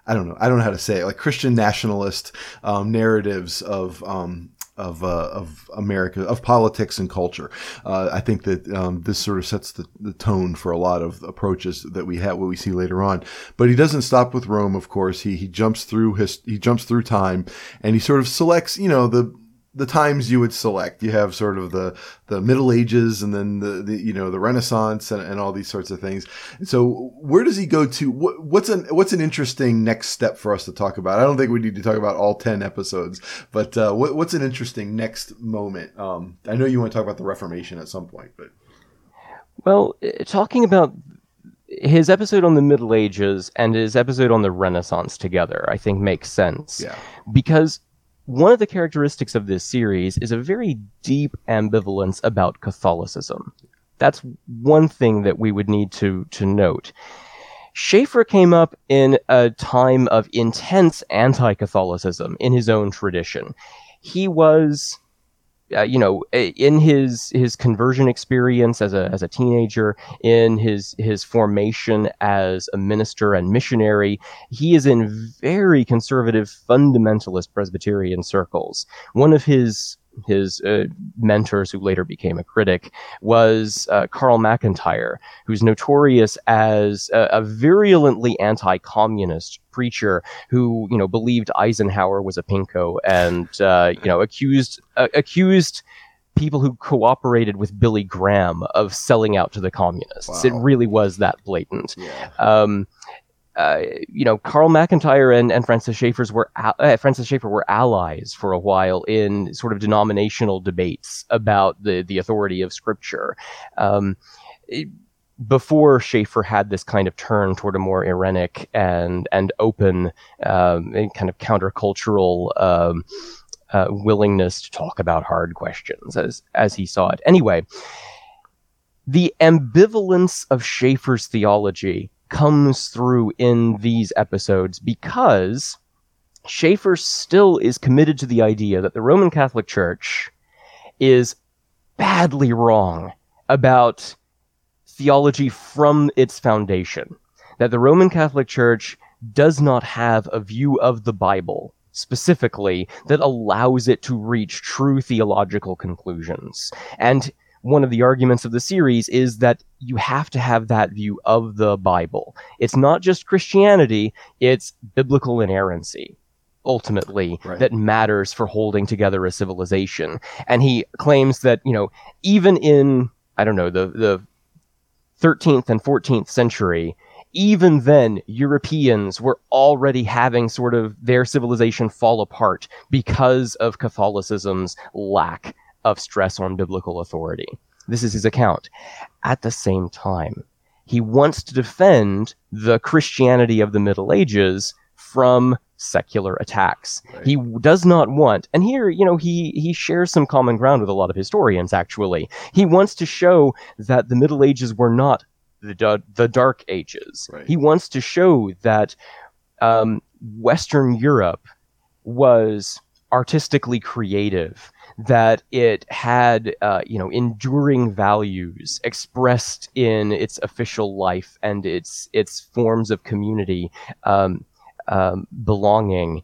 S1: I don't know, I don't know how to say it, like Christian nationalist um, narratives of um, of uh, of America, of politics and culture. Uh, I think that um, this sort of sets the, the tone for a lot of approaches that we have, what we see later on. But he doesn't stop with Rome, of course. He he jumps through his he jumps through time, and he sort of selects, you know, the the times you would select. You have sort of the the Middle Ages, and then the, the you know the Renaissance, and, and all these sorts of things. So, where does he go to? What, what's an what's an interesting next step for us to talk about? I don't think we need to talk about all ten episodes, but uh, what, what's an interesting next moment? Um, I know you want to talk about the Reformation at some point, but
S2: Well, talking about his episode on the Middle Ages and his episode on the Renaissance together, I think makes sense.
S1: yeah,
S2: because one of the characteristics of this series is a very deep ambivalence about Catholicism. That's one thing that we would need to to note. Schaeffer came up in a time of intense anti-Catholicism in his own tradition. He was uh, you know, in his his conversion experience as a as a teenager, in his his formation as a minister and missionary, he is in very conservative fundamentalist Presbyterian circles. One of his his uh, mentors, who later became a critic, was uh, Carl McIntire, who's notorious as a, a virulently anti-communist preacher who, you know, believed Eisenhower was a pinko and, uh, you know, accused uh, accused people who cooperated with Billy Graham of selling out to the communists. It really was that blatant.
S1: Yeah,
S2: um, uh, you know, Carl McIntire and, and Francis Schaeffer's were uh, Francis Schaeffer were allies for a while in sort of denominational debates about the the authority of Scripture. Um, before Schaeffer had this kind of turn toward a more Irenic and and open um, and kind of countercultural um, uh, willingness to talk about hard questions as as he saw it. Anyway, the ambivalence of Schaeffer's theology comes through in these episodes because Schaeffer still is committed to the idea that the Roman Catholic Church is badly wrong about theology from its foundation. That the Roman Catholic Church does not have a view of the Bible specifically that allows it to reach true theological conclusions. And one of the arguments of the series is that you have to have that view of the Bible. It's not just Christianity, it's biblical inerrancy. Ultimately,
S1: Right.
S2: that matters for holding together a civilization. And he claims that, you know, even in, I don't know, the, the 13th and 14th century, even then, Europeans were already having sort of their civilization fall apart because of Catholicism's lack of stress on biblical authority. This is his account. At the same time, he wants to defend the Christianity of the Middle Ages from secular attacks. He does not want, and here, you know, he he shares some common ground with a lot of historians. Actually, he wants to show that the Middle Ages were not the da- the Dark Ages.
S1: Right.
S2: He wants to show that um, Western Europe was artistically creative, that it had uh, you know enduring values expressed in its official life and its its forms of community um, um, belonging,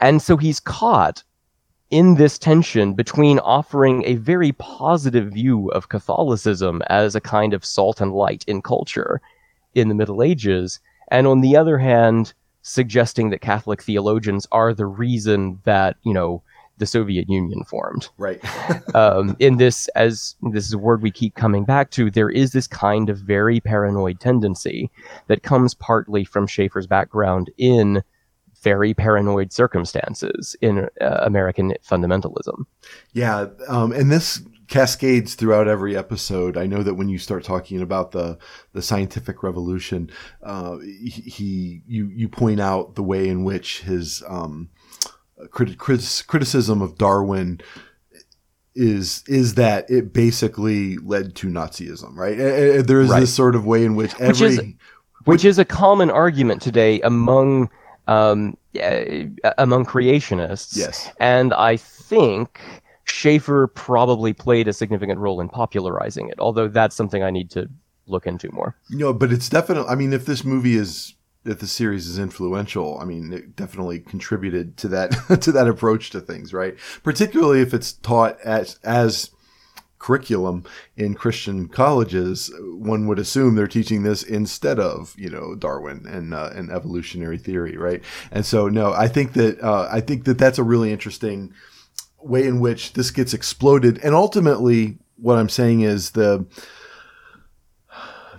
S2: and so he's caught in this tension between offering a very positive view of Catholicism as a kind of salt and light in culture in the Middle Ages, and on the other hand, suggesting that Catholic theologians are the reason that, you know, the Soviet Union formed.
S1: Right.
S2: Um, in this, as this is a word we keep coming back to, there is this kind of very paranoid tendency that comes partly from Schaeffer's background in very paranoid circumstances in uh, American fundamentalism.
S1: Yeah, um, and this cascades throughout every episode. I know that when you start talking about the the scientific revolution, uh, he, you you point out the way in which his um, crit- crit- criticism of Darwin is is that it basically led to Nazism, right? There is
S2: Right.
S1: this sort of way in which every
S2: Which is- which is a common argument today among um, uh, among creationists.
S1: Yes.
S2: and I think Schaeffer probably played a significant role in popularizing it. Although that's something I need to look into more.
S1: Know, but it's definitely. I mean, if this movie is, if the series is influential, I mean, it definitely contributed to that to that approach to things, right? Particularly if it's taught as as curriculum in Christian colleges, one would assume they're teaching this instead of you know Darwin and uh, and evolutionary theory, right? And so, no, I think that uh, I think that that's a really interesting way in which this gets exploded, and ultimately, what I'm saying is the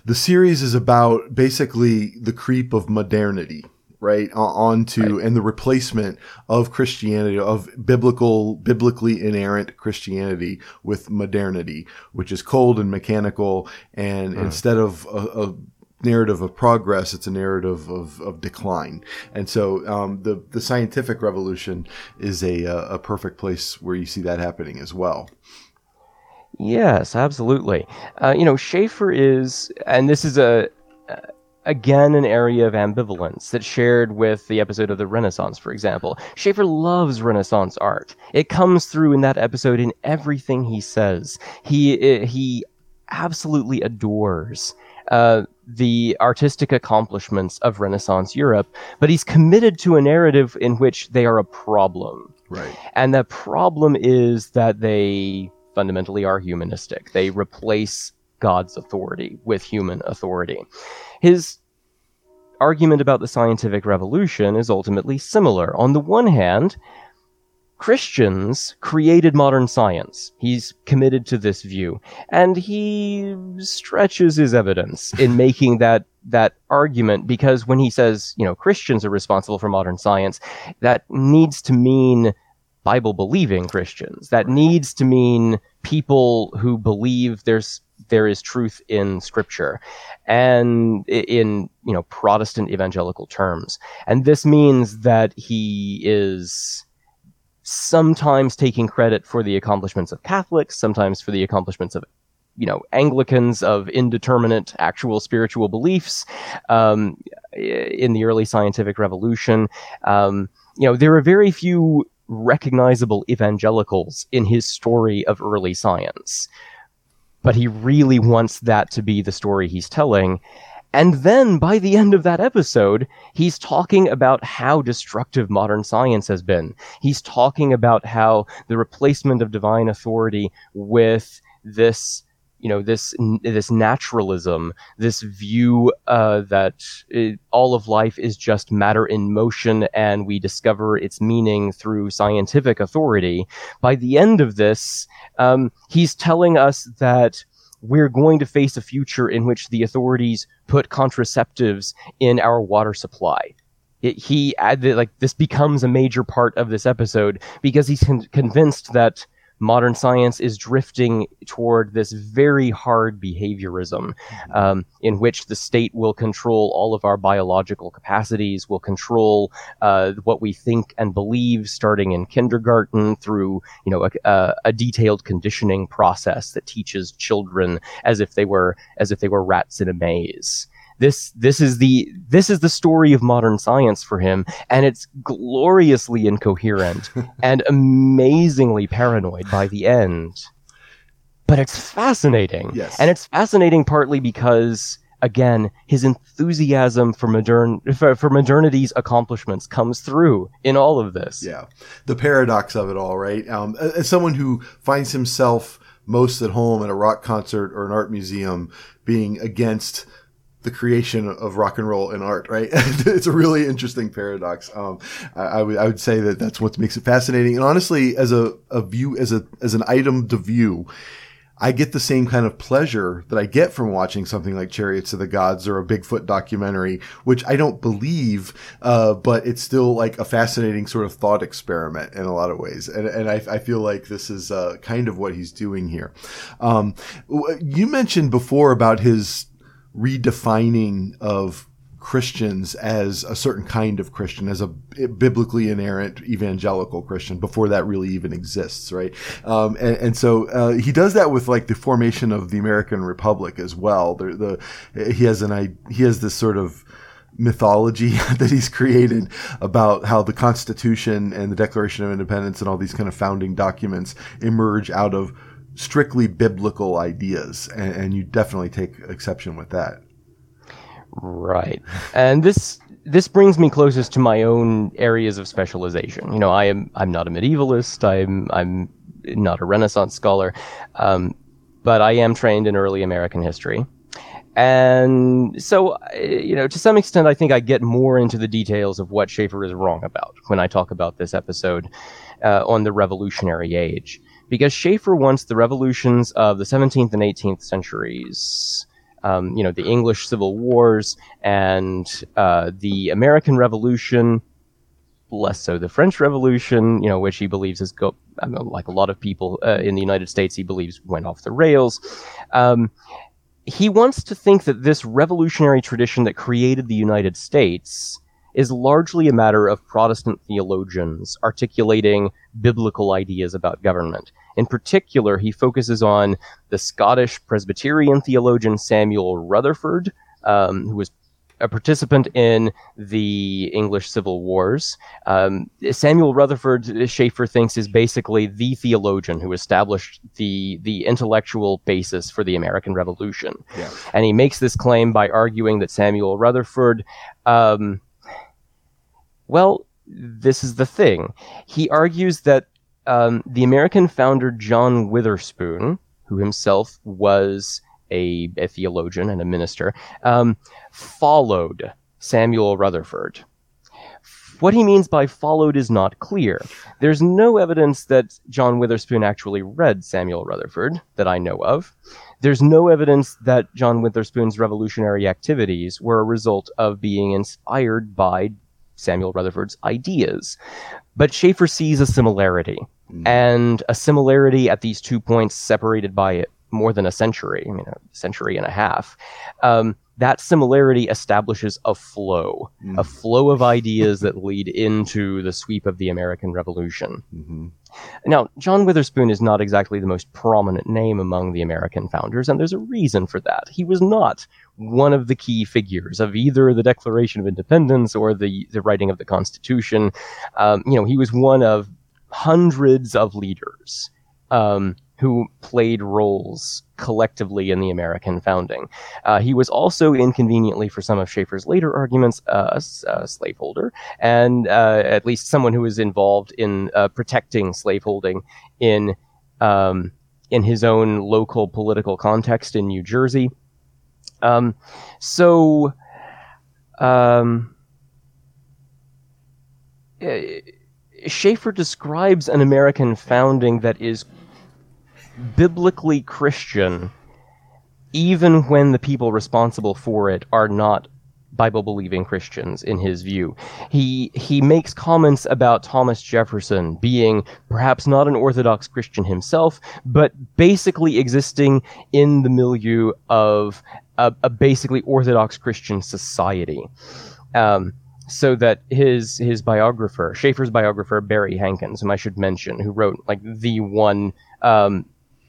S1: the series is about basically the creep of modernity right onto and the replacement of christianity of biblical biblically inerrant christianity with modernity which is cold and mechanical and hmm. instead of a, a narrative of progress it's a narrative of, of decline and so um, the the scientific revolution is a a perfect place where you see that happening as well
S2: Yes, absolutely. Uh, you know, Schaeffer is, and this is a again an area of ambivalence that's shared with the episode of the Renaissance, for example. Schaeffer loves Renaissance art. It comes through in that episode in everything he says. He uh, he absolutely adores. Uh, the artistic accomplishments of Renaissance Europe, but he's committed to a narrative in which they are a problem.
S1: right
S2: And the problem is that they fundamentally are humanistic. They replace God's authority with human authority. His argument about the scientific revolution is ultimately similar. On the one hand, Christians created modern science. He's committed to this view, and he stretches his evidence in making that that argument because when he says, you know, Christians are responsible for modern science, that needs to mean Bible believing Christians. That needs to mean people who believe there's there is truth in Scripture, and in you know Protestant evangelical terms. And this means that he is sometimes taking credit for the accomplishments of Catholics, sometimes for the accomplishments of you know Anglicans of indeterminate actual spiritual beliefs um, in the early scientific revolution. Um, you know there are very few recognizable evangelicals in his story of early science. But he really wants that to be the story he's telling. And then by the end of that episode, he's talking about how destructive modern science has been. He's talking about how the replacement of divine authority with this you know this this naturalism this view uh, that it, all of life is just matter in motion and we discover its meaning through scientific authority by the end of this um, he's telling us that we're going to face a future in which the authorities put contraceptives in our water supply. It, he added like this becomes a major part of this episode because he's con- convinced that modern science is drifting toward this very hard behaviorism um, in which the state will control all of our biological capacities, will control uh, what we think and believe starting in kindergarten through you know a, a, a detailed conditioning process that teaches children as if they were as if they were rats in a maze this this is the this is the story of modern science for him and it's gloriously incoherent and amazingly paranoid by the end but it's fascinating
S1: Yes.
S2: and it's fascinating partly because again his enthusiasm for modern for, for modernity's accomplishments comes through in all of this
S1: Yeah, the paradox of it all, right? Um, as someone who finds himself most at home at a rock concert or an art museum, being against the creation of rock and roll and art, right? it's a really interesting paradox. Um, I, I would I would say that that's what makes it fascinating. And honestly, as a, a view, as a as an item to view, I get the same kind of pleasure that I get from watching something like Chariots of the Gods or a Bigfoot documentary, which I don't believe, uh, but it's still like a fascinating sort of thought experiment in a lot of ways. And, and I, I feel like this is uh, kind of what he's doing here. Um, you mentioned before about his redefining of Christians as a certain kind of Christian, as a biblically inerrant evangelical Christian before that really even exists, right? Um, and, and so uh, he does that with like the formation of the American Republic as well. The, the he has an he has this sort of mythology that he's created about how the Constitution and the Declaration of Independence and all these kind of founding documents emerge out of strictly biblical ideas, and, and you definitely take exception with that.
S2: Right. And this this brings me closest to my own areas of specialization. You know, I am I'm not a medievalist. I'm I'm not a Renaissance scholar, um, but I am trained in early American history. And so, you know, to some extent, I think I get more into the details of what Schaeffer is wrong about when I talk about this episode uh, on the Revolutionary Age. Because Schaeffer wants the revolutions of the 17th and 18th centuries um, you know, the English Civil Wars and uh, the American Revolution, less so the French Revolution, you know, which he believes has go, I mean, like a lot of people uh, in the United States, he believes went off the rails. Um, he wants to think that this revolutionary tradition that created the United States is largely a matter of Protestant theologians articulating biblical ideas about government. In particular, he focuses on the Scottish Presbyterian theologian Samuel Rutherford, um, who was a participant in the English Civil Wars. Um, Samuel Rutherford Schaeffer thinks is basically the theologian who established the the intellectual basis for the American Revolution,
S1: Yeah.
S2: and he makes this claim by arguing that Samuel Rutherford. Um, well, this is the thing. He argues that um, the American founder John Witherspoon, who himself was a, a theologian and a minister, um, followed Samuel Rutherford. What he means by followed is not clear. There's no evidence that John Witherspoon actually read Samuel Rutherford that I know of. There's no evidence that John Witherspoon's revolutionary activities were a result of being inspired by Samuel Rutherford's ideas. But Schaeffer sees a similarity, and a similarity at these two points separated by it more than a century, I mean, a century and a half. Um, that similarity establishes a flow, a flow of ideas that lead into the sweep of the American Revolution.
S1: hmm
S2: Now, John Witherspoon is not exactly the most prominent name among the American founders, and there's a reason for that. He was not one of the key figures of either the Declaration of Independence or the, the writing of the Constitution. Um, you know, he was one of hundreds of leaders um, who played roles collectively in the American founding. Uh, he was also, inconveniently for some of Schaeffer's later arguments, uh, a, a slaveholder, and uh, at least someone who was involved in uh, protecting slaveholding in um, in his own local political context in New Jersey. Um, so, um, uh, Schaeffer describes an American founding that is biblically Christian, even when the people responsible for it are not Bible believing Christians in his view. He he makes comments about Thomas Jefferson being perhaps not an Orthodox Christian himself, but basically existing in the milieu of a, a basically Orthodox Christian society. Um, so that his his biographer, Schaeffer's biographer Barry Hankins, whom I should mention, who wrote like the one um,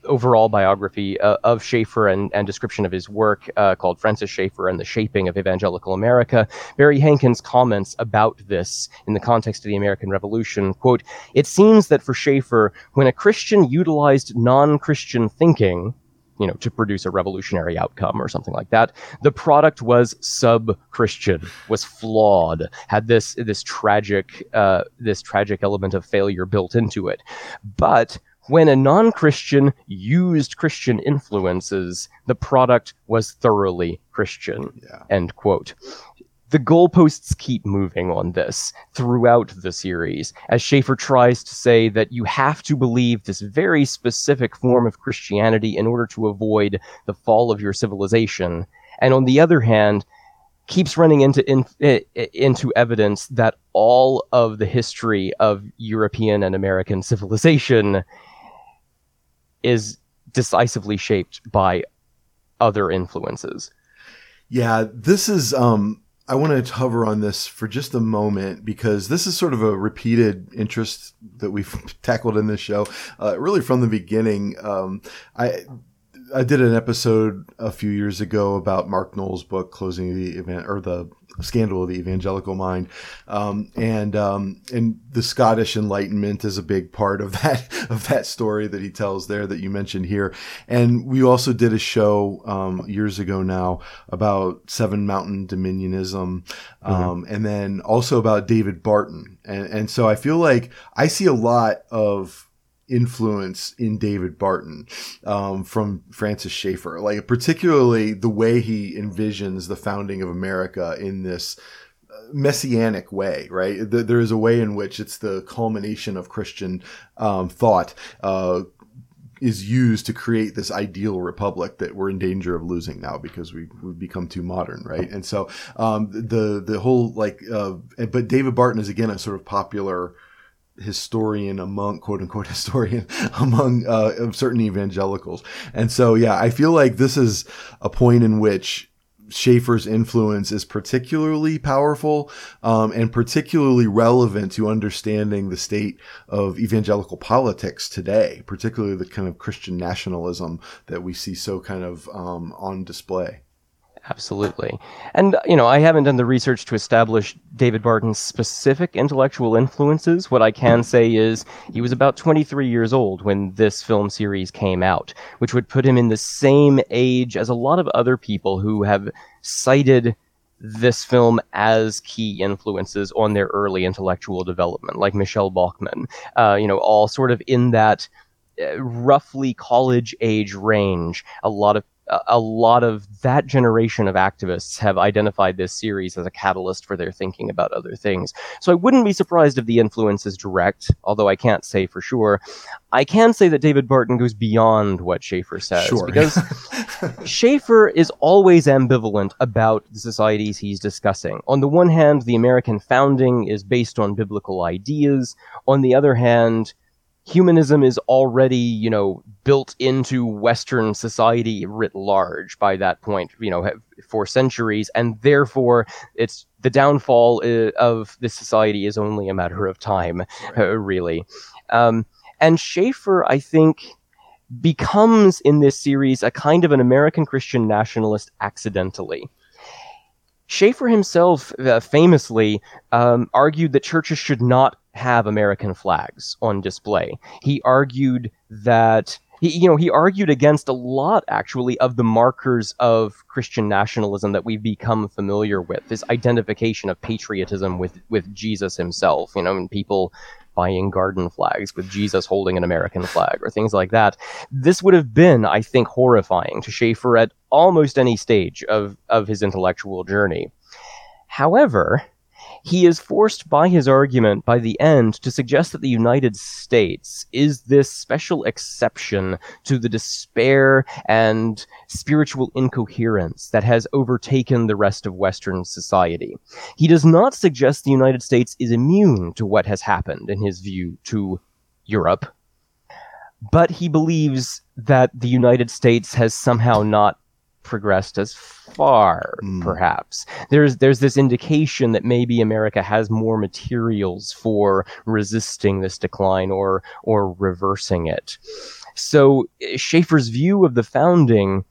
S2: overall biography uh, of Schaeffer and, and description of his work uh, called Francis Schaeffer and the Shaping of Evangelical America, Barry Hankins comments about this in the context of the American Revolution. Quote, It seems that for Schaeffer, when a Christian utilized non Christian thinking, you know, to produce a revolutionary outcome or something like that. The product was sub-Christian, was flawed, had this this tragic uh, this tragic element of failure built into it. But when a non-Christian used Christian influences, the product was thoroughly Christian.
S1: Yeah.
S2: End quote the goalposts keep moving on this throughout the series, as Schaeffer tries to say that you have to believe this very specific form of Christianity in order to avoid the fall of your civilization. And on the other hand, keeps running into in, into evidence that all of the history of European and American civilization is decisively shaped by other influences.
S1: Yeah, this is um I want to hover on this for just a moment because this is sort of a repeated interest that we've tackled in this show, uh, really from the beginning. Um, I I did an episode a few years ago about Mark Noll's book, Closing the Event, or the Scandal of the Evangelical Mind, um, and um, and the Scottish Enlightenment is a big part of that of that story that he tells there that you mentioned here. And we also did a show um, years ago now about Seven Mountain Dominionism, um, and then also about David Barton. And and so I feel like I see a lot of influence in David Barton um, from Francis Schaeffer, like particularly the way he envisions the founding of America in this uh, messianic way, right? There is a way in which it's the culmination of Christian um, thought. Uh, is used to create this ideal republic that we're in danger of losing now because we we've become too modern, right? And so um, the the whole like, uh, but David Barton is again a sort of popular historian among quote unquote historian among uh, certain evangelicals. And so, yeah, I feel like this is a point in which Schaeffer's influence is particularly powerful um, and particularly relevant to understanding the state of evangelical politics today, particularly the kind of Christian nationalism that we see so kind of um, on display.
S2: Absolutely. And, you know, I haven't done the research to establish David Barton's specific intellectual influences. What I can say is he was about 23 years old when this film series came out, which would put him in the same age as a lot of other people who have cited this film as key influences on their early intellectual development, like Michele Bachmann, uh, you know, all sort of in that uh, roughly college age range. A lot of a lot of that generation of activists have identified this series as a catalyst for their thinking about other things. So I wouldn't be surprised if the influence is direct, although I can't say for sure. I can say that David Barton goes beyond what Schaeffer says
S1: Sure.
S2: because Schaeffer is always ambivalent about the societies he's discussing. On the one hand, the American founding is based on biblical ideas. On the other hand, humanism is already, you know, built into Western society writ large by that point, you know, for centuries, and therefore it's the downfall of this society is only a matter of time, uh, really. Um, and Schaeffer, I think, becomes in this series a kind of an American Christian nationalist accidentally. Schaeffer himself uh, famously um, argued that churches should not have American flags on display. He argued that he, you know, he argued against a lot actually of the markers of Christian nationalism that we've become familiar with. This identification of patriotism with with Jesus himself, you know, and people buying garden flags with Jesus holding an American flag or things like that. This would have been, I think, horrifying to Schaeffer at almost any stage of, of his intellectual journey. However, he is forced by his argument by the end to suggest that the United States is this special exception to the despair and spiritual incoherence that has overtaken the rest of Western society. He does not suggest the United States is immune to what has happened, in his view, to Europe, but he believes that the United States has somehow not progressed as far
S1: Mm.
S2: perhaps there's there's this indication that maybe America has more materials for resisting this decline or or reversing it so eh, Schaeffer's view of the founding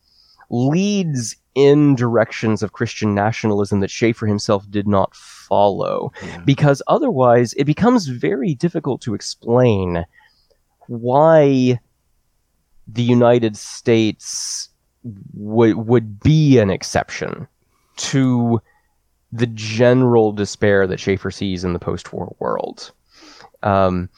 S2: leads in directions of Christian nationalism that Schaeffer himself did not follow
S1: Yeah.
S2: because otherwise it becomes very difficult to explain why the United States would would be an exception to the general despair that Schaeffer sees in the post-war world. Um,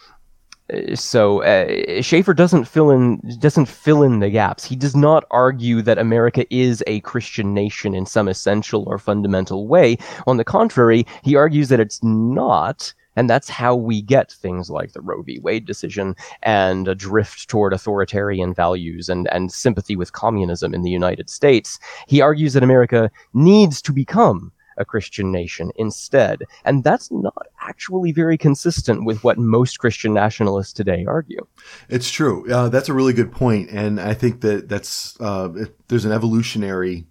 S2: so uh, Schaeffer doesn't fill in doesn't fill in the gaps. He does not argue that America is a Christian nation in some essential or fundamental way. On the contrary, he argues that it's not, and that's how we get things like the Roe v. Wade decision and a drift toward authoritarian values and, and sympathy with communism in the United States. He argues that America needs to become a Christian nation instead. And that's not actually very consistent with what most Christian nationalists today argue.
S1: It's true. Uh, that's a really good point, and I think that that's uh, there's an evolutionary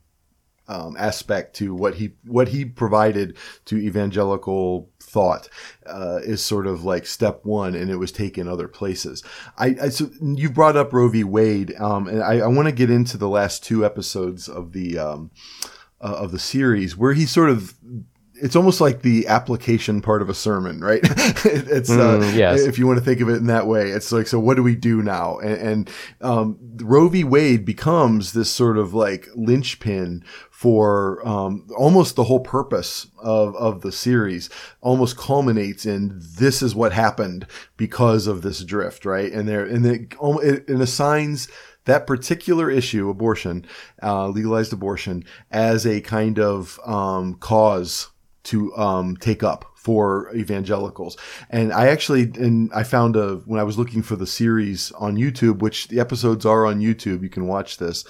S1: um, aspect to what he what he provided to evangelical thought uh, is sort of like step one, and it was taken other places. I, I so you brought up Roe v. Wade, um, and I, I want to get into the last two episodes of the um, uh, of the series where he sort of it's almost like the application part of a sermon, right? It- it's uh,
S2: Mm, yes.
S1: if you want to think of it in that way, it's like, so what do we do now? And, and um, Roe v. Wade becomes this sort of like linchpin for um, almost the whole purpose of, of the series. Almost culminates in this is what happened because of this drift, right? And there, and it, it, it assigns that particular issue, abortion, uh, legalized abortion, as a kind of um, cause to um, take up for evangelicals. And I actually, and I found a, when I was looking for the series on YouTube, which the episodes are on YouTube, you can watch this.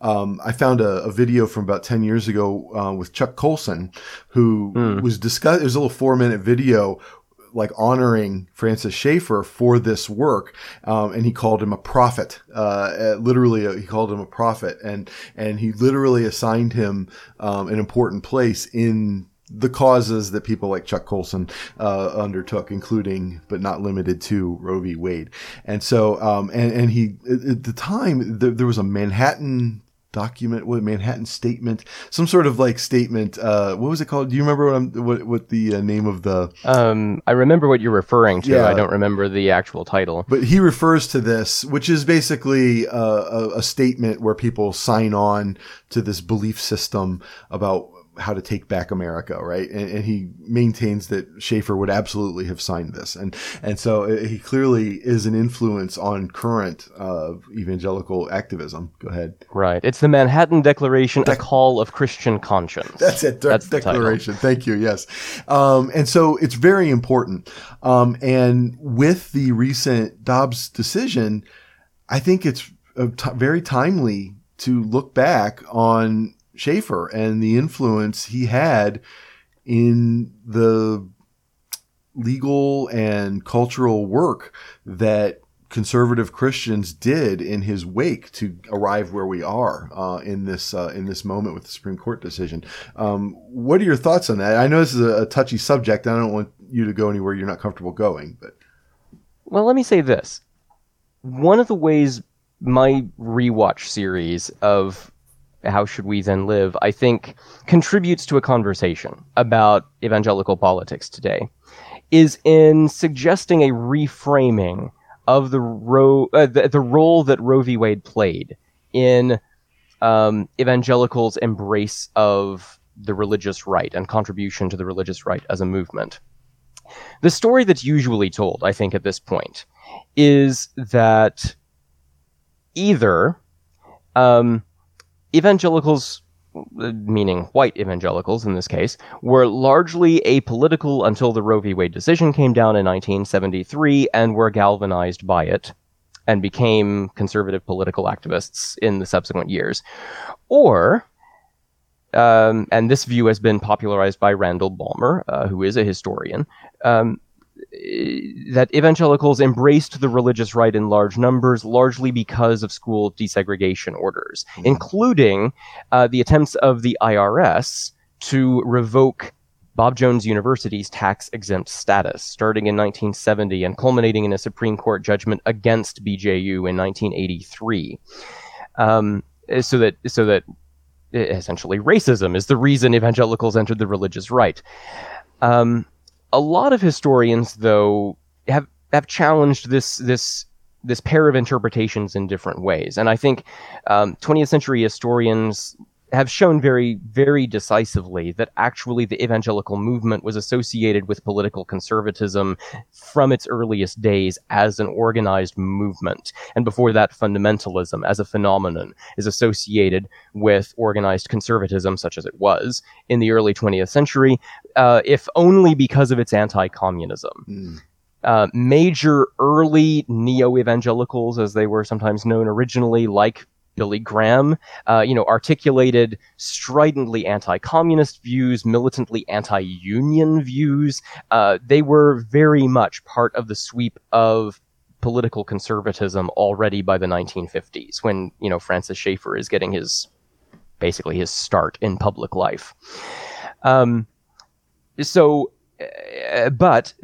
S1: Um, I found a, a video from about 10 years ago uh, with Chuck Colson, who was discuss. It was a little four minute video like honoring Francis Schaeffer for this work, um, and he called him a prophet. Uh, uh, literally, uh, he called him a prophet, and and he literally assigned him um, an important place in the causes that people like Chuck Colson uh, undertook, including but not limited to Roe v. Wade. And so, um, and and he at, the time there, there was a Manhattan document, what Manhattan statement, some sort of like statement. Uh, what was it called? Do you remember what I'm, what what the uh, name of the
S2: Um, I remember what you're referring to.
S1: Yeah.
S2: I don't remember the actual title.
S1: But he refers to this, which is basically a, a, a statement where people sign on to this belief system about how to take back America, right? And, and he maintains that Schaeffer would absolutely have signed this, and and so uh, he clearly is an influence on current uh, evangelical activism. Go ahead.
S2: Right. It's the Manhattan Declaration, a call of Christian conscience.
S1: That's it. De-
S2: That's the
S1: declaration. Thank you. Yes. Um, and so it's very important. Um, and with the recent Dobbs decision, I think it's uh, t- very timely to look back on Schaeffer and the influence he had in the legal and cultural work that conservative Christians did in his wake to arrive where we are uh, in this uh, in this moment with the Supreme Court decision. Um, what are your thoughts on that? I know this is a, a touchy subject. I don't want you to go anywhere you're not comfortable going, but
S2: Well, let me say this. One of the ways my rewatch series of How Should We Then Live, I think, contributes to a conversation about evangelical politics today, is in suggesting a reframing of the, ro- uh, the, the role that Roe v. Wade played in um, evangelicals' embrace of the religious right and contribution to the religious right as a movement. The story that's usually told, I think, at this point, is that either um, evangelicals meaning white evangelicals in this case, were largely apolitical until the Roe v. Wade decision came down in 1973 and were galvanized by it and became conservative political activists in the subsequent years. Or, um, and this view has been popularized by Randall Balmer, uh, who is a historian, um, that evangelicals embraced the religious right in large numbers, largely because of school desegregation orders, including uh, the attempts of the IRS to revoke Bob Jones University's tax exempt status, starting in 1970 and culminating in a Supreme Court judgment against BJU in 1983. Um, so that so that essentially racism is the reason evangelicals entered the religious right. Um, a lot of historians, though, have have challenged this this this pair of interpretations in different ways, and I think um, 20th century historians have shown very, very decisively that actually the evangelical movement was associated with political conservatism from its earliest days as an organized movement. And before that, fundamentalism as a phenomenon is associated with organized conservatism, such as it was in the early 20th century, uh, if only because of its anti communism. Uh, major early neo evangelicals, as they were sometimes known originally, like Billy Graham, uh, you know, articulated stridently anti-communist views, militantly anti-union views. Uh, they were very much part of the sweep of political conservatism already by the 1950s, when you know Francis Schaeffer is getting his basically his start in public life. Um, so, uh, but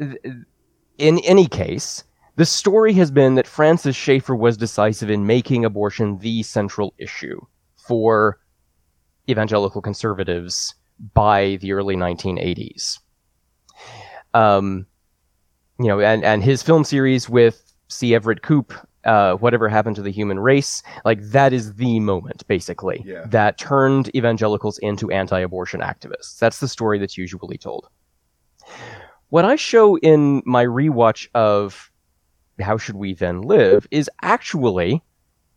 S2: in any case, the story has been that Francis Schaeffer was decisive in making abortion the central issue for evangelical conservatives by the early 1980s. Um, you know, and, and his film series with C. Everett Koop, uh, Whatever Happened to the Human Race, like that is the moment, basically,
S1: Yeah.
S2: that turned evangelicals into anti abortion activists. That's the story that's usually told. What I show in my rewatch of How Should We Then Live is actually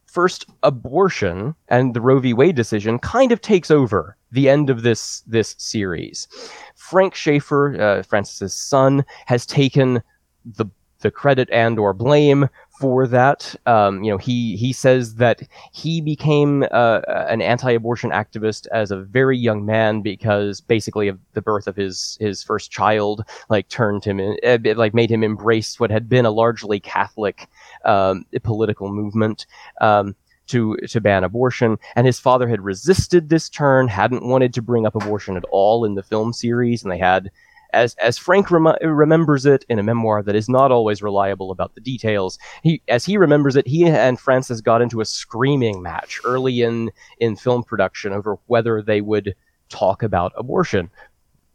S2: first abortion and the Roe v. Wade decision kind of takes over the end of this this series. Frank Schaeffer, uh, Francis's son, has taken the the credit and or blame for that. Um, you know, he he says that he became uh, an anti-abortion activist as a very young man because basically the birth of his his first child, like turned him in, uh, it, like made him embrace what had been a largely Catholic um, political movement. Um, to to ban abortion, and his father had resisted this turn, hadn't wanted to bring up abortion at all in the film series, and they had as as Frank rem- remembers it in a memoir that is not always reliable about the details. He as he remembers it, he and Francis got into a screaming match early in in film production over whether they would talk about abortion.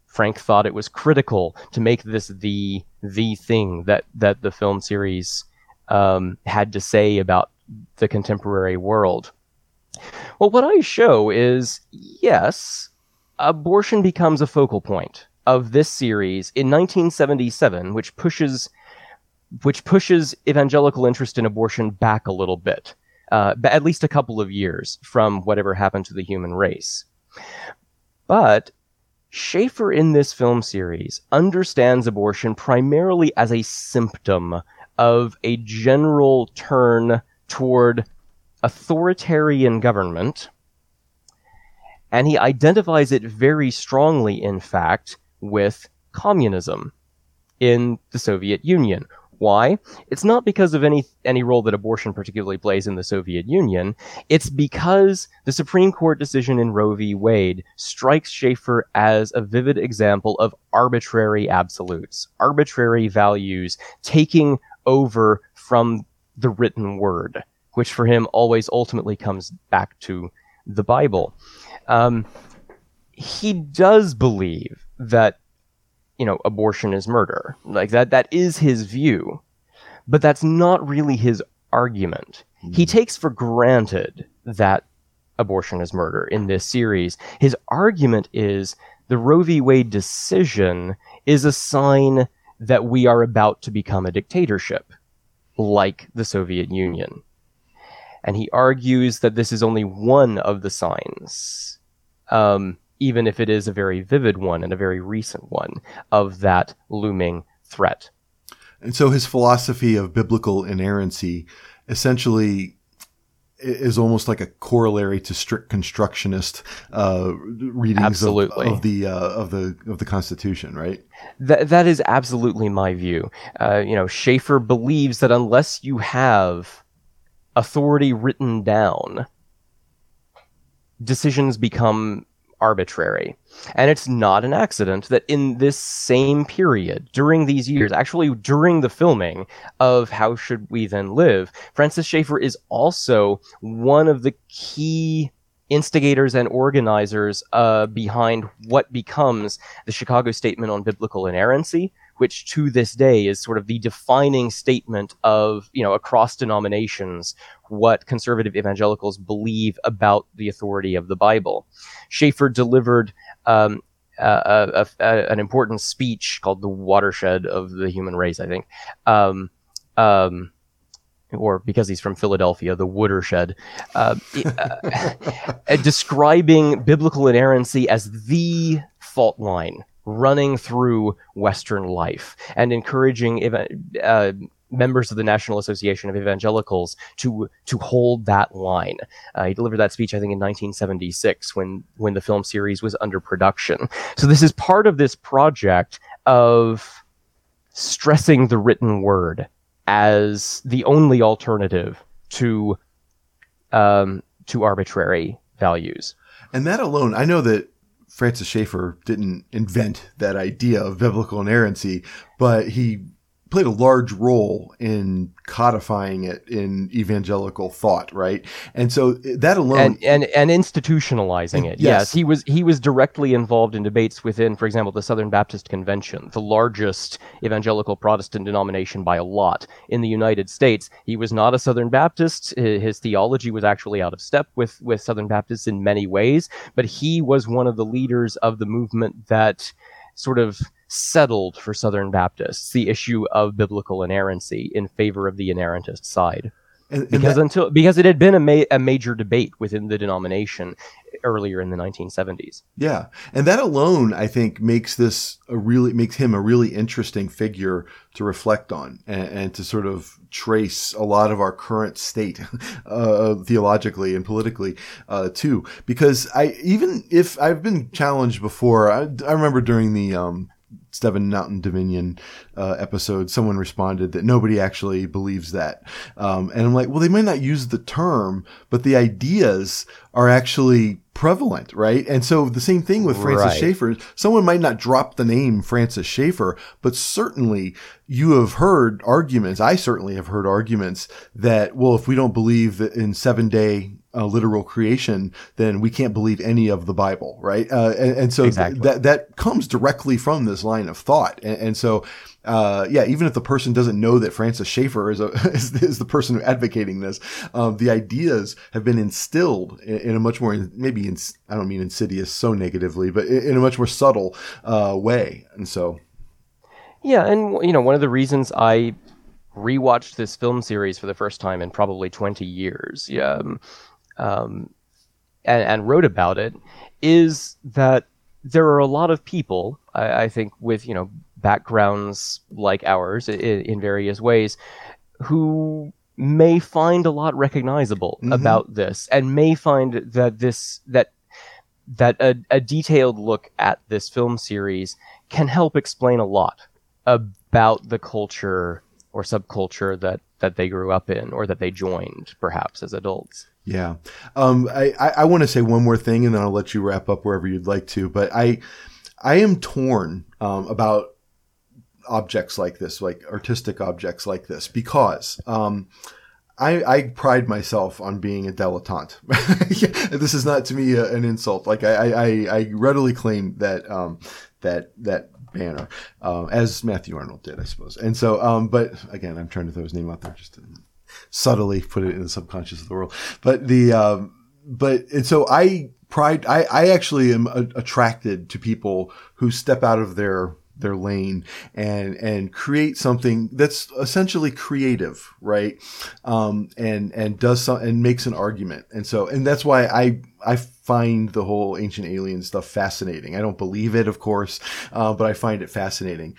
S2: Frank thought it was critical to make this the the thing that that the film series um, had to say about the contemporary world. Well, what I show is yes, abortion becomes a focal point of this series in 1977, which pushes which pushes evangelical interest in abortion back a little bit, uh, at least a couple of years from whatever happened to the human race. But Schaeffer in this film series understands abortion primarily as a symptom of a general turn toward authoritarian government. And he identifies it very strongly, in fact, with communism in the Soviet Union. Why? It's not because of any any role that abortion particularly plays in the Soviet Union. It's because the Supreme Court decision in Roe v. Wade strikes Schaeffer as a vivid example of arbitrary absolutes, arbitrary values taking over from the written word, which for him always ultimately comes back to the Bible. Um, he does believe that you know abortion is murder. Like that that is his view but that's not really his argument. He takes for granted that abortion is murder in this series. His argument is the roe v. Wade decision is a sign that we are about to become a dictatorship like the soviet union. And he argues that this is only one of the signs. Um, even if it is a very vivid one and a very recent one of that looming threat.
S1: And so his philosophy of biblical inerrancy essentially is almost like a corollary to strict constructionist uh, readings
S2: Absolutely.
S1: Of, of the uh, of the of the Constitution, right?
S2: That that is absolutely my view. Uh, you know, Schaeffer believes that unless you have authority written down, decisions become arbitrary. And it's not an accident that in this same period, during these years, actually during the filming of How Should We Then Live, Francis Schaeffer is also one of the key instigators and organizers uh, behind what becomes the Chicago Statement on Biblical Inerrancy, which to this day is sort of the defining statement of, you know, across denominations, what conservative evangelicals believe about the authority of the Bible. Schaeffer delivered um, a, a, an important speech called "The Watershed of the Human Race," I think, um, um, or because he's from Philadelphia, the Watershed," uh, uh, describing biblical inerrancy as the fault line running through Western life and encouraging uh, members of the National Association of Evangelicals to to hold that line. Uh, he delivered that speech, I think, in 1976 when when the film series was under production. So this is part of this project of stressing the written word as the only alternative to um, to arbitrary values.
S1: And that alone, I know that Francis Schaeffer didn't invent that idea of biblical inerrancy, but he played a large role in codifying it in evangelical thought, right? And so that alone
S2: and and, and institutionalizing it.
S1: Yes.
S2: Yes. he was he was directly involved in debates within, for example, the Southern Baptist Convention, the largest evangelical Protestant denomination by a lot in the United States. He was not a Southern Baptist. His theology was actually out of step with with Southern Baptists in many ways, but he was one of the leaders of the movement that sort of settled for Southern Baptists the issue of biblical inerrancy in favor of the inerrantist side.
S1: and, and
S2: Because
S1: that-
S2: until because it had been a, ma- a major debate within the denomination earlier in the 1970s.
S1: Yeah, and that alone, I think, makes this a really makes him a really interesting figure to reflect on and, and to sort of trace a lot of our current state, uh, theologically and politically, uh, too. Because I even if I've been challenged before, I, I remember during the um, Seven Mountain Dominion uh, episode, someone responded that nobody actually believes that. Um, and I'm like, well, they might not use the term, but the ideas are actually prevalent, right? And so the same thing with Francis
S2: Right.
S1: Schaeffer. Someone might not drop the name Francis Schaeffer, but certainly you have heard arguments. I certainly have heard arguments that, well, if we don't believe that in seven day uh, literal creation, then we can't believe any of the Bible, right? Uh, and, and so th-
S2: Exactly.
S1: that that comes directly from this line of thought, and, and so. Uh, yeah, even if the person doesn't know that Francis Schaeffer is a is, is the person advocating this, um, the ideas have been instilled in, in a much more maybe in, I don't mean insidious so negatively, but in, in a much more subtle uh, way. And so,
S2: Yeah, and you know, one of the reasons I rewatched this film series for the first time in probably 20 years, yeah, um, um, and, and wrote about it, is that there are a lot of people, I, I think, with you know backgrounds like ours in, in various ways, who may find a lot recognizable
S1: Mhm.
S2: about this, and may find that this that that a, a detailed look at this film series can help explain a lot about the culture or subculture that that they grew up in or that they joined perhaps as adults.
S1: Yeah. Um, I, I, I want to say one more thing and then I'll let you wrap up wherever you'd like to. But I, I am torn um, about objects like this, like artistic objects like this, because um, I, I pride myself on being a dilettante. this is not to me a, an insult. Like I, I, I readily claim that um, that that banner, um, as Matthew Arnold did, I suppose. And so, um, but again, I'm trying to throw his name out there just to subtly put it in the subconscious of the world. But the um, but and so I pride I I actually am a- attracted to people who step out of their their lane and and create something that's essentially creative, right? Um, and and does some and makes an argument, and so and that's why I I find the whole ancient alien stuff fascinating. I don't believe it, of course, uh, but I find it fascinating.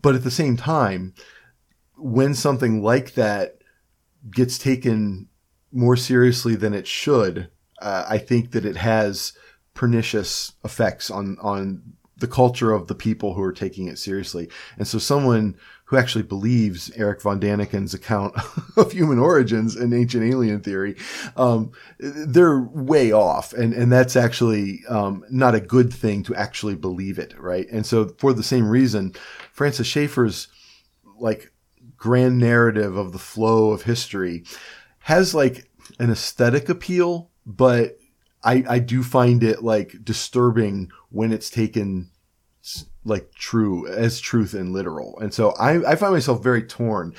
S1: But at the same time, when something like that gets taken more seriously than it should, uh, I think that it has pernicious effects on on the culture of the people who are taking it seriously. And so someone who actually believes Erich von Däniken's account of human origins and ancient alien theory, um, they're way off. And, and that's actually um, not a good thing to actually believe it, right? And so for the same reason, Francis Schaeffer's like grand narrative of the flow of history has like an aesthetic appeal, but I, I do find it like disturbing when it's taken like true as truth and literal. And so I, I find myself very torn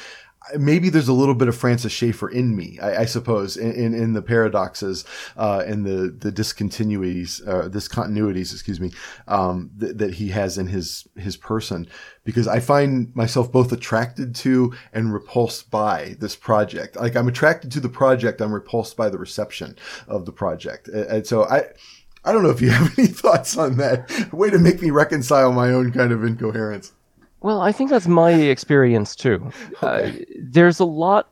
S1: maybe there's a little bit of Francis Schaeffer in me, I, I suppose, in, in, in, the paradoxes uh, and the the discontinuities, uh, discontinuities, excuse me, um, th- that he has in his his person, because I find myself both attracted to and repulsed by this project. Like I'm attracted to the project, I'm repulsed by the reception of the project, and, and so I. I don't know if you have any thoughts on that. Way to make me reconcile my own kind of incoherence.
S2: Well, I think that's my experience too. Okay. Uh, there's a lot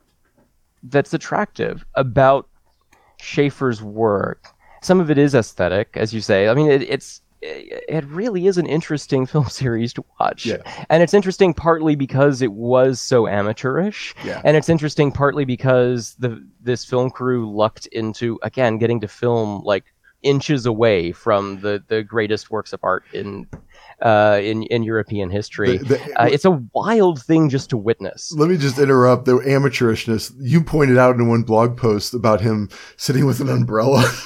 S2: that's attractive about Schaeffer's work. Some of it is aesthetic, as you say. I mean, it, it's it really is an interesting film series to watch.
S1: Yeah.
S2: And it's interesting partly because it was so amateurish.
S1: Yeah.
S2: And it's interesting partly because the this film crew lucked into again getting to film like inches away from the the greatest works of art in uh, in in European history. The, the, uh, it's a wild thing just to witness.
S1: Let me just interrupt the amateurishness. You pointed out in one blog post about him sitting with an umbrella.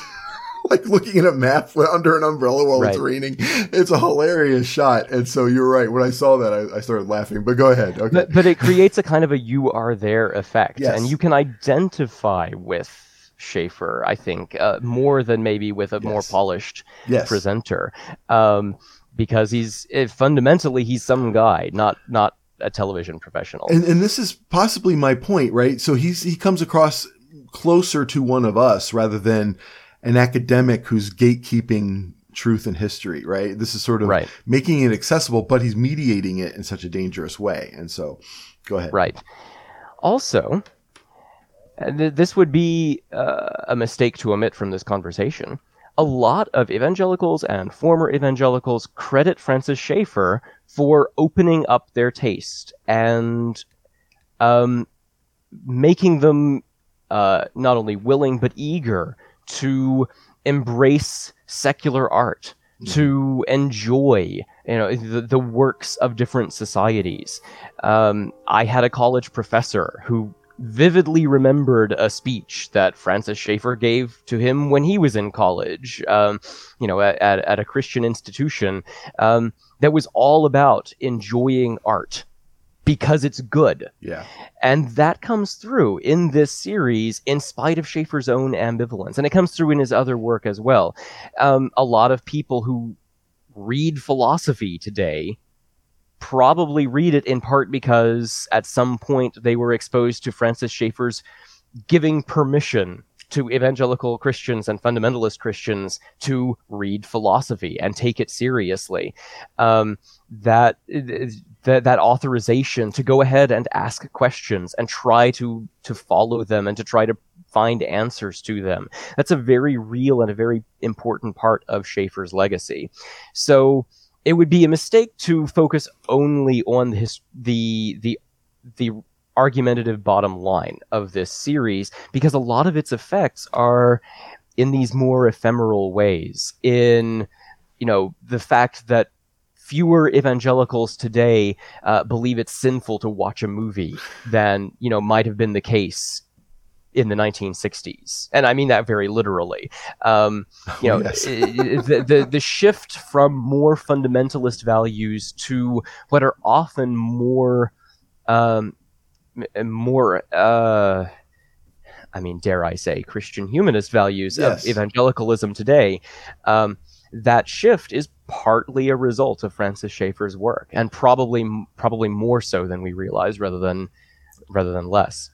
S1: like looking at a map under an umbrella while right. it's raining. It's a hilarious shot. And so you're right. When I saw that, I, I started laughing. But go ahead. Okay.
S2: But, but it creates a kind of a you are there effect.
S1: Yes.
S2: And you can identify with Schaeffer, I think, uh, more than maybe with a yes. more polished
S1: yes.
S2: presenter. Um, because he's eh, fundamentally he's some guy, not not a television professional.
S1: And and this is possibly my point, right? So he's he comes across closer to one of us rather than an academic who's gatekeeping truth and history, right? This is sort of
S2: right.
S1: making it accessible, but he's mediating it in such a dangerous way. And so, go ahead.
S2: Right. Also, th- this would be uh, a mistake to omit from this conversation a lot of evangelicals and former evangelicals credit Francis Schaeffer for opening up their taste and um, making them uh, not only willing but eager to embrace secular art, mm-hmm. to enjoy you know the, the works of different societies. Um, I had a college professor who vividly remembered a speech that Francis Schaeffer gave to him when he was in college, um, you know, at, at, a Christian institution, um, that was all about enjoying art because it's good.
S1: Yeah.
S2: And that comes through in this series in spite of Schaeffer's own ambivalence. And it comes through in his other work as well. Um, a lot of people who read philosophy today probably read it in part because at some point they were exposed to Francis Schaeffer's giving permission to evangelical Christians and fundamentalist Christians to read philosophy and take it seriously. Um, that, that that authorization to go ahead and ask questions and try to to follow them and to try to find answers to them. That's a very real and a very important part of Schaeffer's legacy. So it would be a mistake to focus only on his, the the the argumentative bottom line of this series because a lot of its effects are in these more ephemeral ways. In you know the fact that fewer evangelicals today uh, believe it's sinful to watch a movie than you know might have been the case in the 1960s, and I mean that very literally. Um, you know,
S1: yes.
S2: the, the the shift from more fundamentalist values to what are often more um, more. Uh, I mean, dare I say, Christian humanist values
S1: yes.
S2: of evangelicalism today. Um, that shift is partly a result of Francis Schaeffer's work, and probably probably more so than we realize, rather than rather than less.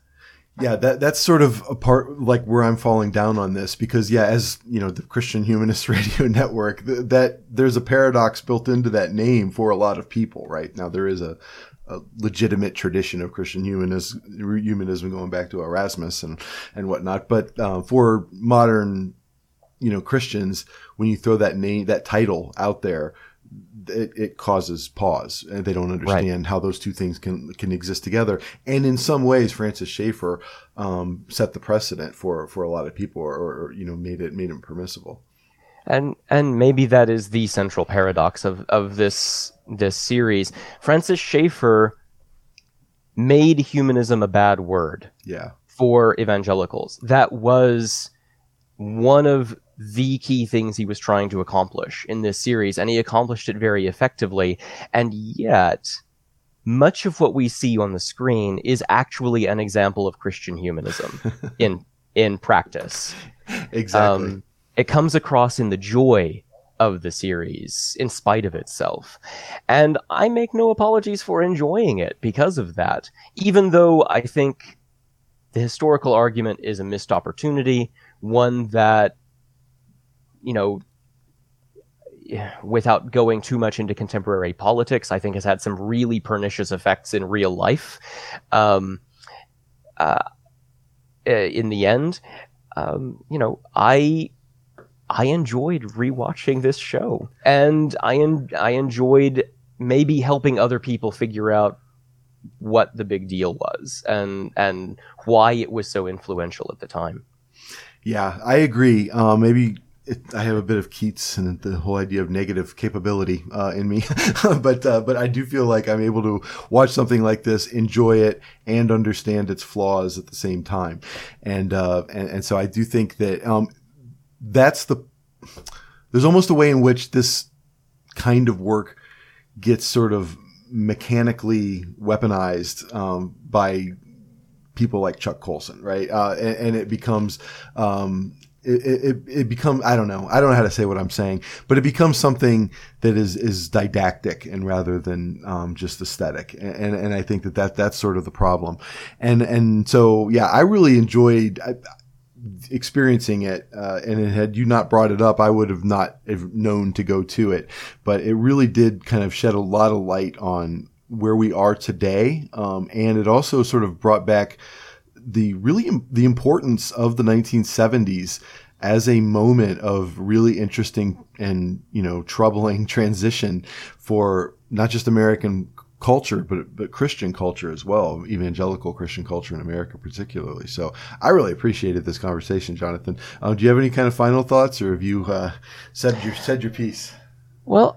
S1: Yeah, that that's sort of a part like where I'm falling down on this because yeah, as you know, the Christian Humanist Radio Network, th- that there's a paradox built into that name for a lot of people. Right now, there is a, a legitimate tradition of Christian humanism, humanism going back to Erasmus and and whatnot, but uh, for modern you know Christians, when you throw that name that title out there, it, it causes pause and they don't understand right. how those two things can can exist together. And in some ways francis schaeffer um, set the precedent for for a lot of people or, or, you know made it made it permissible.
S2: And and maybe that is the central paradox of of this this series. Francis schaeffer made humanism a bad word
S1: yeah.
S2: for evangelicals. That was one of the key things he was trying to accomplish in this series, and he accomplished it very effectively. And yet, much of what we see on the screen is actually an example of Christian humanism in in practice.
S1: Exactly. Um,
S2: it comes across in the joy of the series, in spite of itself. And I make no apologies for enjoying it because of that, even though I think the historical argument is a missed opportunity, one that you know, without going too much into contemporary politics, I think has had some really pernicious effects in real life. Um, uh, in the end, um, you know, I I enjoyed rewatching this show, and I en- I enjoyed maybe helping other people figure out what the big deal was and and why it was so influential at the time.
S1: Yeah, I agree. Uh, maybe it, I have a bit of Keats and the whole idea of negative capability uh, in me, but uh, but I do feel like I'm able to watch something like this, enjoy it, and understand its flaws at the same time, and uh, and, and so I do think that um, that's the there's almost a way in which this kind of work gets sort of mechanically weaponized um, by people like Chuck Colson, right? Uh, and, and, it becomes um, it, it, it becomes I don't know. I don't know how to say what I'm saying, but it becomes something that is is didactic and rather than um, just aesthetic, and and I think that, that that's sort of the problem, and and so yeah, I really enjoyed. Experiencing it uh, and had you not brought it up i would have not have known to go to it. But it really did kind of shed a lot of light on where we are today um, and it also sort of brought back the really the importance of the 1970s as a moment of really interesting and you know troubling transition for not just American culture but but Christian culture as well evangelical Christian culture in America particularly. So I really appreciated this conversation Jonathan. Uh, do you have any kind of final thoughts or have you uh, said your said your piece?
S2: Well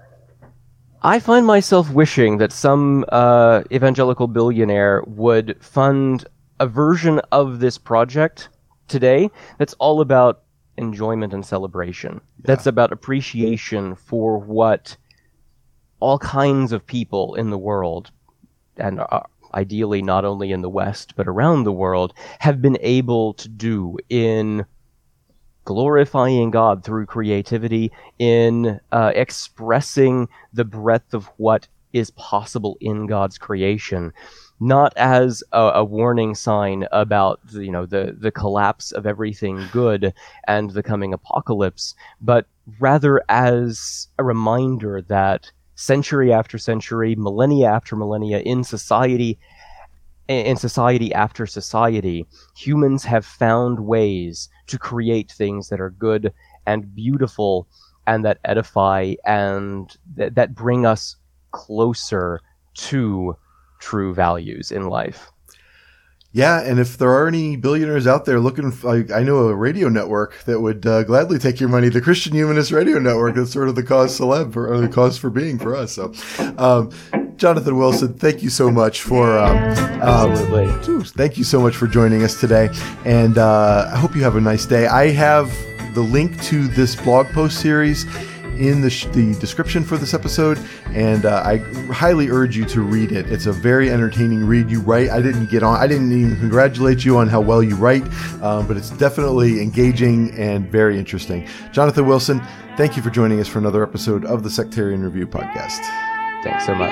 S2: I find myself wishing that some uh, evangelical billionaire would fund a version of this project today that's all about enjoyment and celebration. Yeah. That's about appreciation for what all kinds of people in the world, and uh, ideally not only in the West, but around the world, have been able to do in glorifying God through creativity, in uh, expressing the breadth of what is possible in God's creation not as a, a, warning sign about the, you know the the collapse of everything good and the coming apocalypse, but rather as a reminder that century after century, millennia after millennia, in society, in society after society, humans have found ways to create things that are good and beautiful and that edify and th- that bring us closer to true values in life.
S1: Yeah, and if there are any billionaires out there looking, like I know a radio network that would uh, gladly take your money, the Christian Humanist Radio Network. That's sort of the cause celeb for, or the cause for being for us. So, um, Jonathan Wilson, thank you so much for um,
S2: absolutely.
S1: thank you so much for joining us today, and uh, I hope you have a nice day. I have the link to this blog post series in the, sh- the description for this episode, and uh, I highly urge you to read it. It's a very entertaining read. You write, I didn't get on, I didn't even congratulate you on how well you write, um, but it's definitely engaging and very interesting. Jonathan Wilson, thank you for joining us for another episode of the Sectarian Review podcast.
S2: Thanks so much.